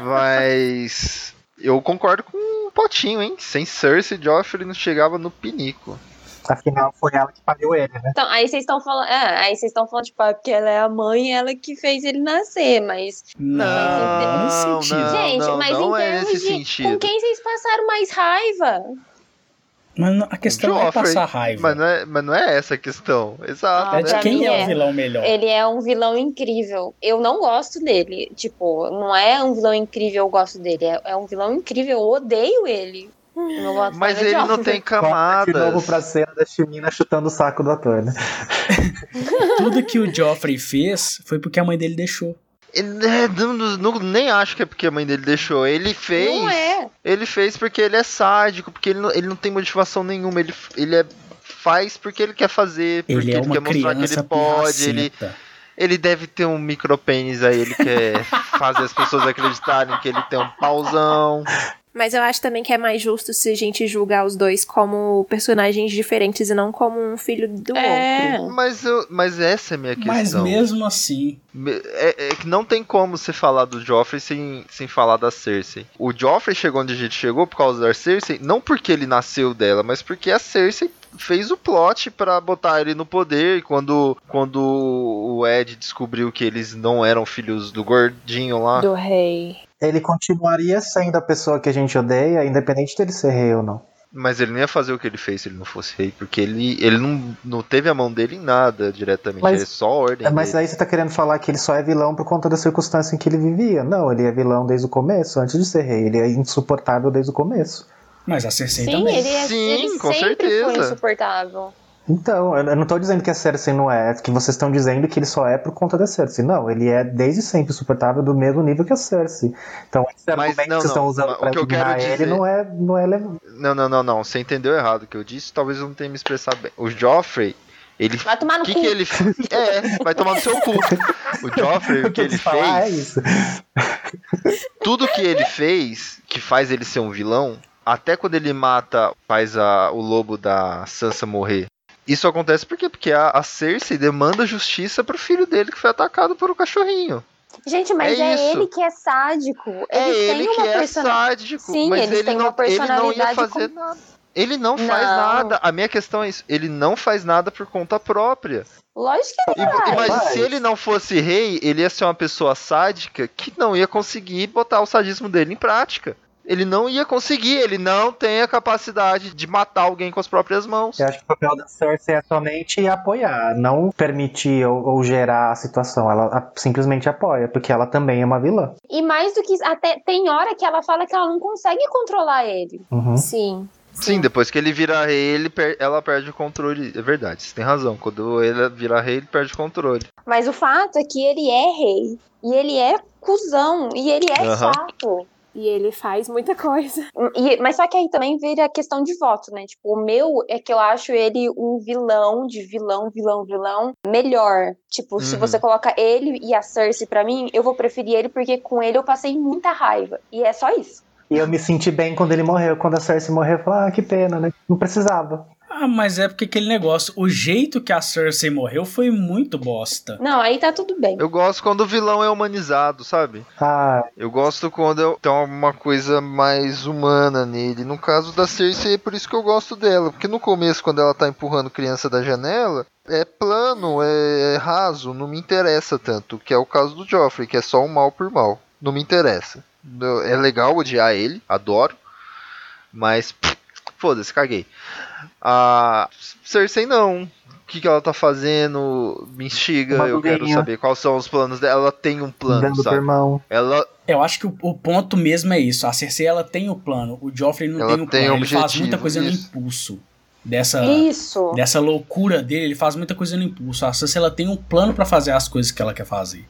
*laughs* Mas. Eu concordo com o Potinho, hein? Sem Cersei, Joffrey não chegava no pinico. Afinal, foi ela que pariu ele, né? Então, aí vocês estão falando, é, aí vocês estão falando, tipo, ah, porque ela é a mãe e ela que fez ele nascer, mas. Não, não nesse sentido. gente, não, mas não em é termos de. sentido. Com quem vocês passaram mais raiva? Mas não- a questão não é Joffrey, passar raiva. Mas não é, mas não é essa a questão. Exato. Ah, É de pra quem é, é. o vilão melhor. Ele é um vilão incrível. Eu não gosto dele. Tipo, não é um vilão incrível, eu gosto dele. É, é um vilão incrível, eu odeio ele. Voto Mas ele não tem camadas. De novo pra cena da Chimina chutando o saco do ator, né? *laughs* Tudo que o Joffrey fez foi porque a mãe dele deixou. Ele- é, não- não- nem acho que é porque a mãe dele deixou. Ele fez. Não é. Ele fez porque ele é sádico, porque ele não, ele não tem motivação nenhuma. Ele, ele é, faz porque ele quer fazer, porque Ele ele, é uma quer mostrar que ele pode. Ele, ele deve ter um micropênis aí, ele quer *laughs* fazer as pessoas acreditarem que ele tem um pauzão. Mas eu acho também que é mais justo se a gente julgar os dois como personagens diferentes e não como um filho do É. outro. Mas, eu, mas essa é a minha Mas questão. mesmo assim, É, é que não tem como você falar do Joffrey sem, sem falar da Cersei. O Joffrey chegou onde a gente chegou por causa da Cersei, não porque ele nasceu dela, mas porque a Cersei fez o plot pra botar ele no poder. E quando, quando o Ed descobriu que eles não eram filhos do gordinho lá. Do rei. Ele continuaria sendo a pessoa que a gente odeia, independente dele ser rei ou não. Mas ele não ia fazer o que ele fez se ele não fosse rei, porque ele, ele não, não teve a mão dele em nada diretamente, Mas- é só a ordem. Mas dele. aí você tá querendo falar que ele só é vilão por conta da circunstância em que ele vivia. Não, ele é vilão desde o começo, antes de ser rei. Ele é insuportável desde o começo. mas a Cersei Sim, também. ele, é, Sim, ele com sempre foi certeza. insuportável. Então, eu não tô dizendo que a Cersei não é, que vocês estão dizendo que ele só é por conta da Cersei. Não, ele é desde sempre insuportável do mesmo nível que a Cersei. Então, esse Mas argumento não, que vocês estão usando pra que eu quero eliminar ele dizer- não é, não é Não, não, não, não. Você entendeu errado o que eu disse. Talvez eu não tenha me expressado bem. O Joffrey, ele. Vai tomar no O que, cu. que ele É, vai tomar no seu cu. O Joffrey, o que ele *laughs* é fez. isso. Tudo que ele fez, que faz ele ser um vilão, até quando ele mata, faz a, o lobo da Sansa morrer. Isso acontece por quê? Porque a, a Cersei demanda justiça pro filho dele que foi atacado por um cachorrinho. Gente, mas É é, ele que é sádico. é Eles ele que uma é personalidade. sádico, Sim, mas ele não, uma ele não ia personalidade fazer com- nada. Ele não faz Não. nada. A minha questão é isso. Ele não faz nada por conta própria. Lógico que ele vai. mas Mas- se ele não fosse rei, ele ia ser uma pessoa sádica que não ia conseguir botar o sadismo dele em prática. Ele não ia conseguir, ele não tem a capacidade de matar alguém com as próprias mãos. Eu acho que o papel da Cersei é somente apoiar, não permitir ou, ou gerar a situação. Ela a- simplesmente apoia, porque ela também é uma vilã. E mais do que isso, até tem hora que ela fala que ela não consegue controlar ele. Uhum. Sim. Sim, depois que ele vira rei, ele per- ela perde o controle. É verdade, você tem razão. Quando ele vira rei, ele perde o controle. Mas o fato é que ele é rei. E ele é cuzão. E ele é Aham. chato. E ele faz muita coisa. *laughs* E- mas só que aí também vira questão de voto, né? Tipo, o meu é que eu acho ele um vilão de vilão, vilão, vilão melhor. Tipo, se Uhum. você coloca ele e a Cersei pra mim, eu vou preferir ele porque com ele eu passei muita raiva. E é só isso. E eu me senti bem quando ele morreu. Quando a Cersei morreu, eu falei, ah, que pena, né? Não precisava. Ah, mas é porque aquele negócio, o jeito que a Cersei morreu foi muito bosta. Não, aí tá tudo bem. Eu gosto quando o vilão é humanizado, sabe? Ah, Eu gosto quando tem uma coisa mais humana nele. No caso da Cersei, é por isso que eu gosto dela. Porque no começo, quando ela tá empurrando criança da janela, é plano, é, é raso, não me interessa tanto. Que é o caso do Joffrey, que é só um mal por mal. Não me interessa. Eu- É legal odiar ele, adoro. Mas, foda-se, caguei. A Cersei não. que, que ela tá fazendo, me instiga, eu quero saber quais são os planos dela. Ela tem um plano, Dando sabe? irmão. Ela. Eu acho que o, o ponto mesmo é isso. A Cersei ela tem o plano. O Joffrey não Ela tem o tem plano. Ele faz objetivo, muita coisa isso. no impulso. Dessa, Isso. dessa loucura dele, ele faz muita coisa no impulso. A Cersei ela tem um plano pra fazer as coisas que ela quer fazer.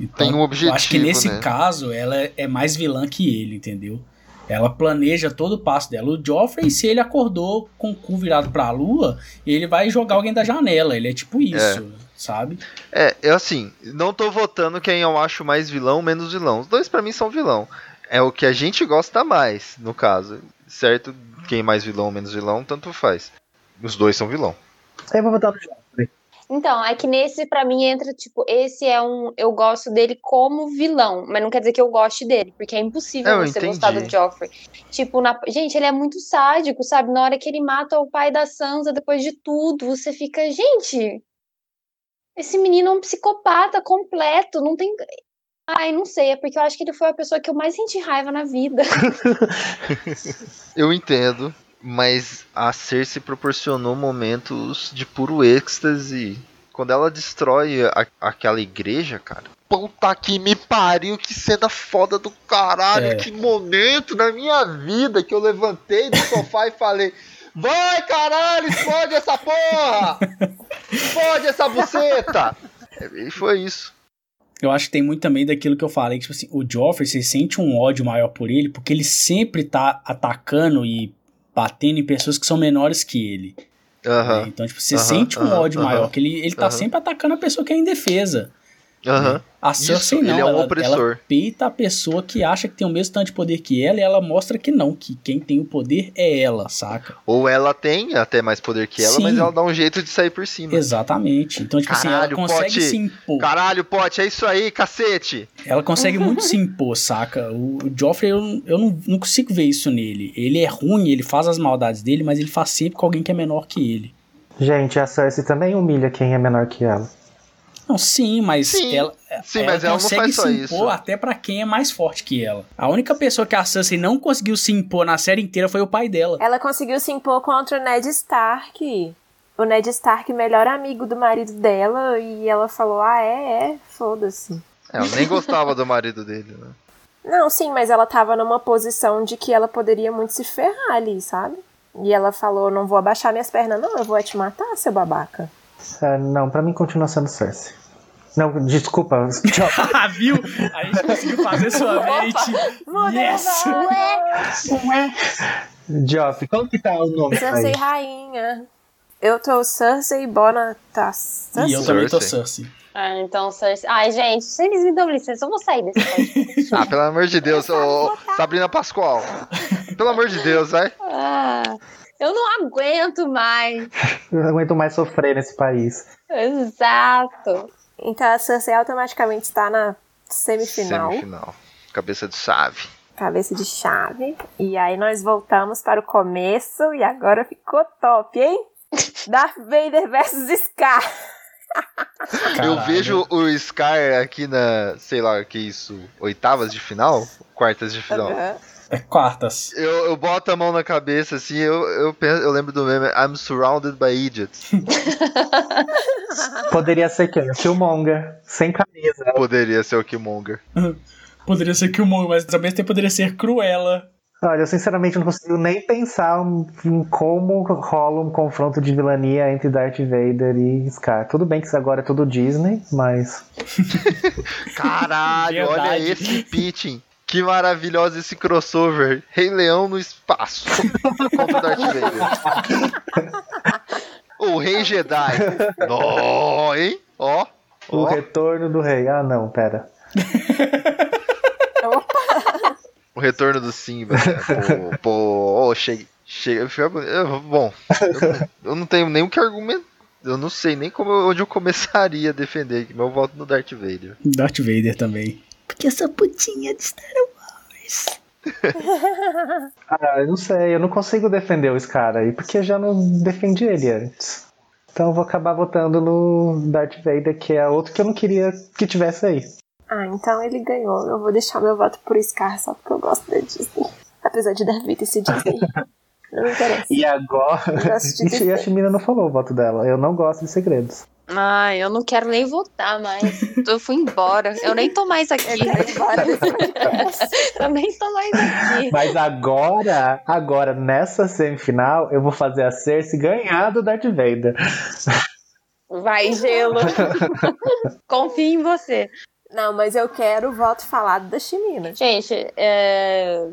Então, Tem um Eu acho que objetivo, nesse né? caso ela é- é mais vilã que ele, entendeu? Ela planeja todo o passo dela. O Joffrey, se ele acordou com o cu virado pra lua, ele vai jogar alguém da janela. Ele é tipo isso, sabe? É, eu assim, não tô votando quem eu acho mais vilão, menos vilão. Os dois pra mim são vilão. É o que a gente gosta mais, no caso. Certo? Quem é mais vilão, menos vilão, tanto faz. Os dois são vilão. Eu vou botar no Joffrey. Então, é que nesse, pra mim, entra, tipo, esse é um. Eu gosto dele como vilão, mas não quer dizer que eu goste dele, porque é impossível Eu você entendi. gostar do Joffrey. Tipo, na... gente, ele é muito sádico, sabe? Na hora que ele mata o pai da Sansa depois de tudo, você fica, gente. Esse menino é um psicopata completo, não tem. Ai, não sei, é porque eu acho que ele foi a pessoa que eu mais senti raiva na vida. *laughs* Eu entendo, mas a Cersei proporcionou momentos de puro êxtase. Quando ela destrói a- aquela igreja, cara. Puta que me pariu, que cena foda do caralho, É. que momento na minha vida que eu levantei do sofá e falei: Vai caralho, explode essa porra! Explode essa buceta! E foi isso. Eu acho que tem muito também daquilo que eu falei, que tipo assim, o Joffrey, você sente um ódio maior por ele, porque ele sempre tá atacando e batendo em pessoas que são menores que ele. né? Então, tipo, você sente um ódio maior, que ele, ele tá sempre atacando a pessoa que é indefesa. Aham. A Isso, Cersei não, ele é um ela, opressor. ela peita a pessoa que acha que tem o mesmo tanto de poder que ela e ela mostra que não, que quem tem o poder é ela, saca? Ou ela tem até mais poder que ela, Sim. mas ela dá um jeito de sair por cima. Exatamente. Então, tipo assim, ela Caralho, consegue Pote. se impor. Caralho, Pote, é isso aí, cacete! Ela consegue muito *laughs* se impor, saca? O, o Joffrey, eu, eu não, não consigo ver isso nele. Ele é ruim, ele faz as maldades dele, mas ele faz sempre com alguém que é menor que ele. Gente, a Cersei também humilha quem é menor que ela. Não, sim, mas Sim, ela, sim, mas ela não consegue se impor isso. até pra quem é mais forte que ela. A única pessoa que a Cersei não conseguiu se impor na série inteira foi o pai dela. Ela conseguiu se impor contra o Ned Stark. O Ned Stark, melhor amigo do marido dela, e ela falou: Ah, é, é, foda-se. Ela nem gostava do marido dele, né? Não, sim, mas ela tava numa posição de que ela poderia muito se ferrar ali, sabe? E ela falou: Não vou abaixar minhas pernas, não, eu vou te matar, seu babaca. É, não, pra mim continua sendo Cersei. Não, desculpa. *laughs* Ah, viu? A gente conseguiu fazer sua mente. Yes! Joffrey, como que tá o nome Cersei aí? rainha. Eu tô Cersei, Bona tá Cersei. E eu também tô Cersei. Ah, então, Cersei. Ai, gente, eles me dão licença, eu vou sair desse podcast. *laughs* Ah, pelo amor de Deus, ô, ô, Sabrina Pascoal. Pelo amor de Deus, vai. Ah, eu não aguento mais. *laughs* Eu não aguento mais sofrer nesse país. Exato. Então a Cersei automaticamente está na semifinal. Semifinal. Cabeça de chave. Cabeça de chave. E aí nós voltamos para o começo e agora ficou top, hein? *laughs* Darth Vader versus Scar. Eu Caralho. vejo o Scar aqui na, sei lá, que isso, oitavas de final? Quartas de final. Aham. É quartas. Eu, eu boto a mão na cabeça assim, eu, eu, penso, eu lembro do meme I'm surrounded by idiots. *laughs* Poderia ser quem? O Killmonger, sem camisa. Poderia ser o Killmonger. *laughs* Poderia ser Killmonger, mas tempo poderia ser Cruella. Olha, eu sinceramente não consigo nem pensar em como rola um confronto de vilania entre Darth Vader e Scar. Tudo bem que isso agora é tudo Disney, mas. *laughs* Caralho, olha esse pitching. Que maravilhoso esse crossover. Rei Leão no espaço. Contra Darth Vader. o Rei Jedi. Nó, hein? Ó. O ó. retorno do rei. Ah, não, pera. O retorno do Simba. Né? Pô, pô, oh, cheguei. Chega, bom, eu, eu não tenho nem o que argumentar. Eu não sei nem como onde eu começaria a defender aqui, mas eu voto no Darth Vader. Darth Vader também. Porque eu sou putinha de Star Wars. *laughs* Ah, eu não sei, eu não consigo defender o Scar aí, porque eu já não defendi ele antes. Então eu vou acabar votando no Darth Vader, que é outro que eu não queria que tivesse aí. Ah, então ele ganhou. Eu vou deixar meu voto por Scar só porque eu gosto da Disney. Apesar de Darth Vader ser Disney. *laughs* Não me interessa. E agora. Eu assisti Isso, e a Chimina não falou o voto dela. Eu não gosto de segredos. Ai, eu não quero nem votar mais. Eu fui embora. Eu nem tô mais aqui. *laughs* eu nem tô mais aqui. Mas agora, agora, nessa semifinal, eu vou fazer a Cersei ganhar do Darth Vader. Vai, gelo. *laughs* Confio em você. Não, mas eu quero o voto falado da Chimina. Gente, é...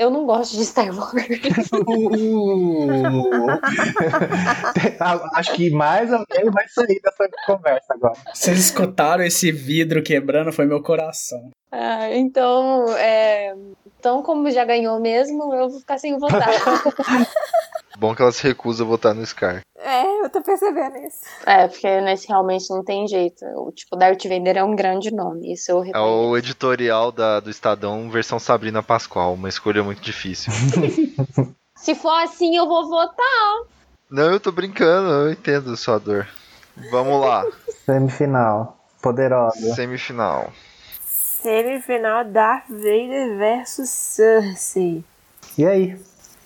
eu não gosto de Star Wars. *laughs* *laughs* Acho que mais alguém vai sair dessa conversa agora. Vocês escutaram esse vidro quebrando? Foi meu coração. Ah, então, é... então, como já ganhou mesmo, eu vou ficar sem votar. *laughs* Bom que ela se recusa a votar no Scar. É, eu tô percebendo isso. É, porque nesse realmente não tem jeito. O tipo, Darth Vader é um grande nome. Isso eu É o editorial da, do Estadão, versão Sabrina Pascoal. Uma escolha muito difícil. *laughs* Se for assim, eu vou votar. Não, eu tô brincando, eu entendo sua dor. Vamos lá, Semifinal. Poderosa. semifinal. Semifinal Darth Vader versus Cersei. E aí?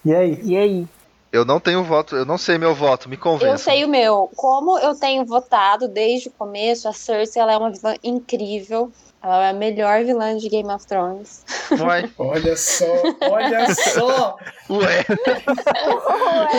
E aí? E aí? Eu não tenho voto, eu não sei meu voto, me Eu convença. sei o meu. Como eu tenho votado desde o começo, a Cersei ela é uma vilã incrível. Ela é a melhor vilã de Game of Thrones. Vai. *laughs* Olha só, olha só. Ué, Ué,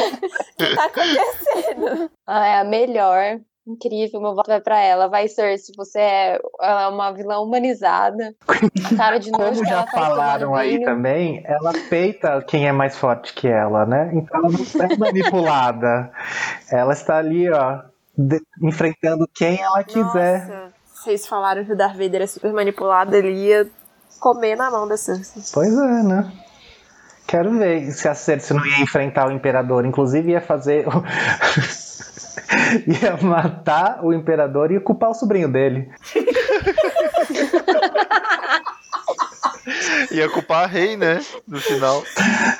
o que tá acontecendo? Ela é a melhor. Incrível, meu voto vai pra ela. Vai, Cersei, você é, ela é uma vilã humanizada. A cara de *laughs* nojo Como já ela faz falaram aí vinho. também, ela peita quem é mais forte que ela, né? Então ela não é manipulada. *laughs* Ela está ali, ó, de- enfrentando quem ela quiser. Nossa, vocês falaram que o Darth Vader é super manipulado, ele ia comer na mão da Cersei. Pois é, né? Quero ver se a Cersei não ia enfrentar o Imperador. Inclusive ia fazer. *laughs* ia matar o Imperador e ia culpar o sobrinho dele. *laughs* ia culpar a rei, né? No final.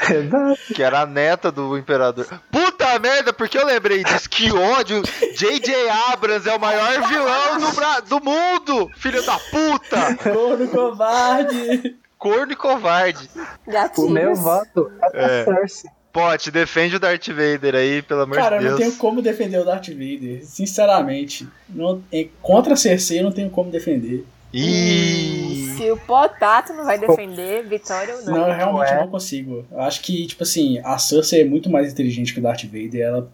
Exato. Que era a neta do imperador. Puta merda, porque eu lembrei disso. Que ódio! J.J. Abrams é o maior vilão do, Bra- do mundo! Filho da puta! Corno covarde. Corno e covarde. Gatilhos. O meu voto é pra É. Cersei. Pote, defende o Darth Vader aí, pelo amor Cara, eu de não Deus. tenho como defender o Darth Vader. Sinceramente. Não, é- contra a Cersei eu não tenho como defender. Ih, Se o Potato não vai defender, Vitória ou não. Não, eu realmente é. não consigo. Eu acho que, tipo assim, a Cersei é muito mais inteligente que o Darth Vader. Ela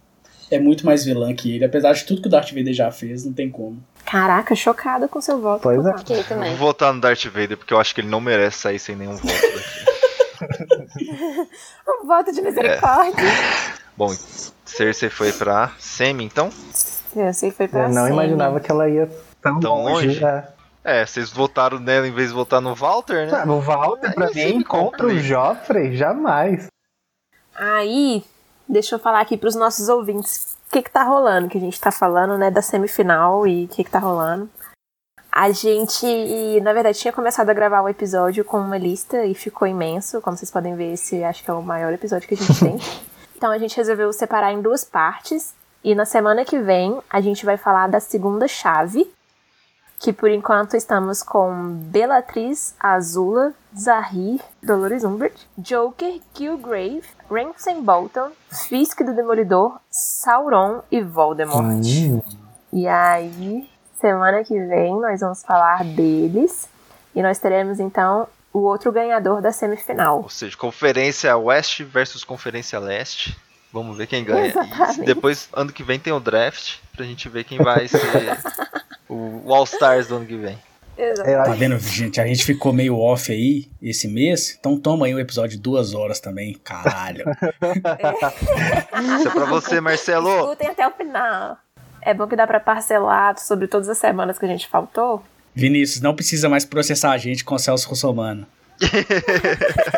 é muito mais vilã que ele. Apesar de tudo que o Darth Vader já fez, não tem como. Caraca, chocada com seu voto. Pois é. Vou votar no Darth Vader porque eu acho que ele não merece sair sem nenhum voto daqui. *laughs* Um voto de misericórdia. Bom, Cersei foi pra semi, então? Cersei foi pra Eu não semi. imaginava que ela ia tão, Tão longe? É. É, vocês votaram nela em vez de votar no Walter, né? Ah, o Walter, pra Aí mim, contra o. Joffrey, jamais. Aí, deixa eu falar aqui pros nossos ouvintes o que que tá rolando, que a gente tá falando, né, da semifinal e o que que tá rolando. A gente, na verdade, tinha começado a gravar um episódio com uma lista e ficou imenso. Como vocês podem ver, esse acho que é o maior episódio que a gente tem. *laughs* Então a gente resolveu separar em duas partes. E na semana que vem a gente vai falar da segunda chave. Que por enquanto estamos com Bellatriz, Azula, Zahir, Dolores Umbridge, Joker, Killgrave, Ramsay Bolton, Fisk do Demolidor, Sauron e Voldemort. E aí, semana que vem nós vamos falar deles. E nós teremos então o outro ganhador da semifinal. Ou seja, Conferência Oeste versus Conferência Leste. Vamos ver quem ganha. Exatamente. E depois, ano que vem, tem o draft pra gente ver quem vai ser o o All-Stars do ano que vem. Exato. Eu Tá vendo, gente? A gente ficou meio off aí esse mês. Então toma aí um episódio de duas horas também. Caralho. *laughs* Isso é pra você, Marcelo. Escutem até o final. É bom que dá pra parcelar sobre todas as semanas que a gente faltou. Vinícius, não precisa mais processar a gente com o Celso Russomano.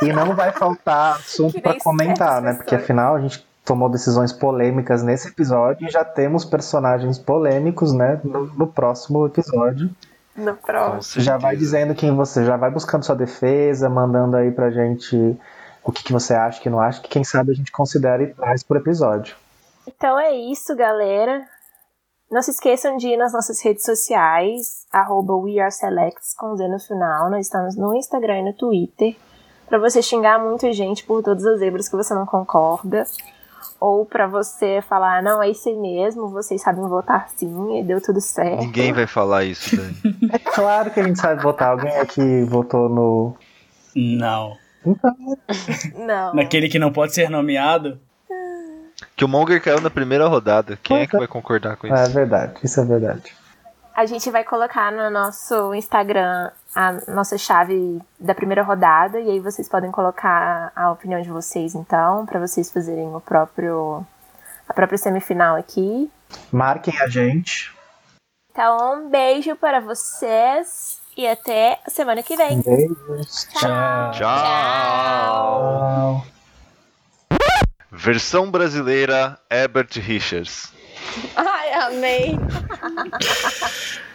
E não vai faltar assunto nem comentar, né? Porque afinal a gente tomou decisões polêmicas nesse episódio e já temos personagens polêmicos, né? No, no próximo episódio. No próximo. Já vai dizendo quem você, já vai buscando sua defesa, mandando aí pra gente o que, que você acha, que não acha, que quem sabe a gente considera e traz por episódio. Então é isso, galera. Não se esqueçam de ir nas nossas redes sociais, arroba WeAreSelects com Z no final. Nós estamos no Instagram e no Twitter. Pra você xingar muito gente por todas as zebras que você não concorda. Ou pra você falar, não, é isso aí mesmo, vocês sabem votar sim e deu tudo certo. Ninguém vai falar isso, Dani. *laughs* É claro que a gente sabe votar. Alguém aqui votou no. Não. Então, Não. Naquele que não pode ser nomeado. Que o Monger caiu na primeira rodada. Quem é que vai concordar com é isso? verdade, isso é verdade. A gente vai colocar no nosso Instagram a nossa chave da primeira rodada e aí vocês podem colocar a opinião de vocês então, pra vocês fazerem o próprio a própria semifinal aqui. Marquem a gente. Então, um beijo para vocês e até a semana que vem. Beijos. Tchau. Tchau! Tchau. Versão brasileira Herbert Richards. Ai, amei. *laughs*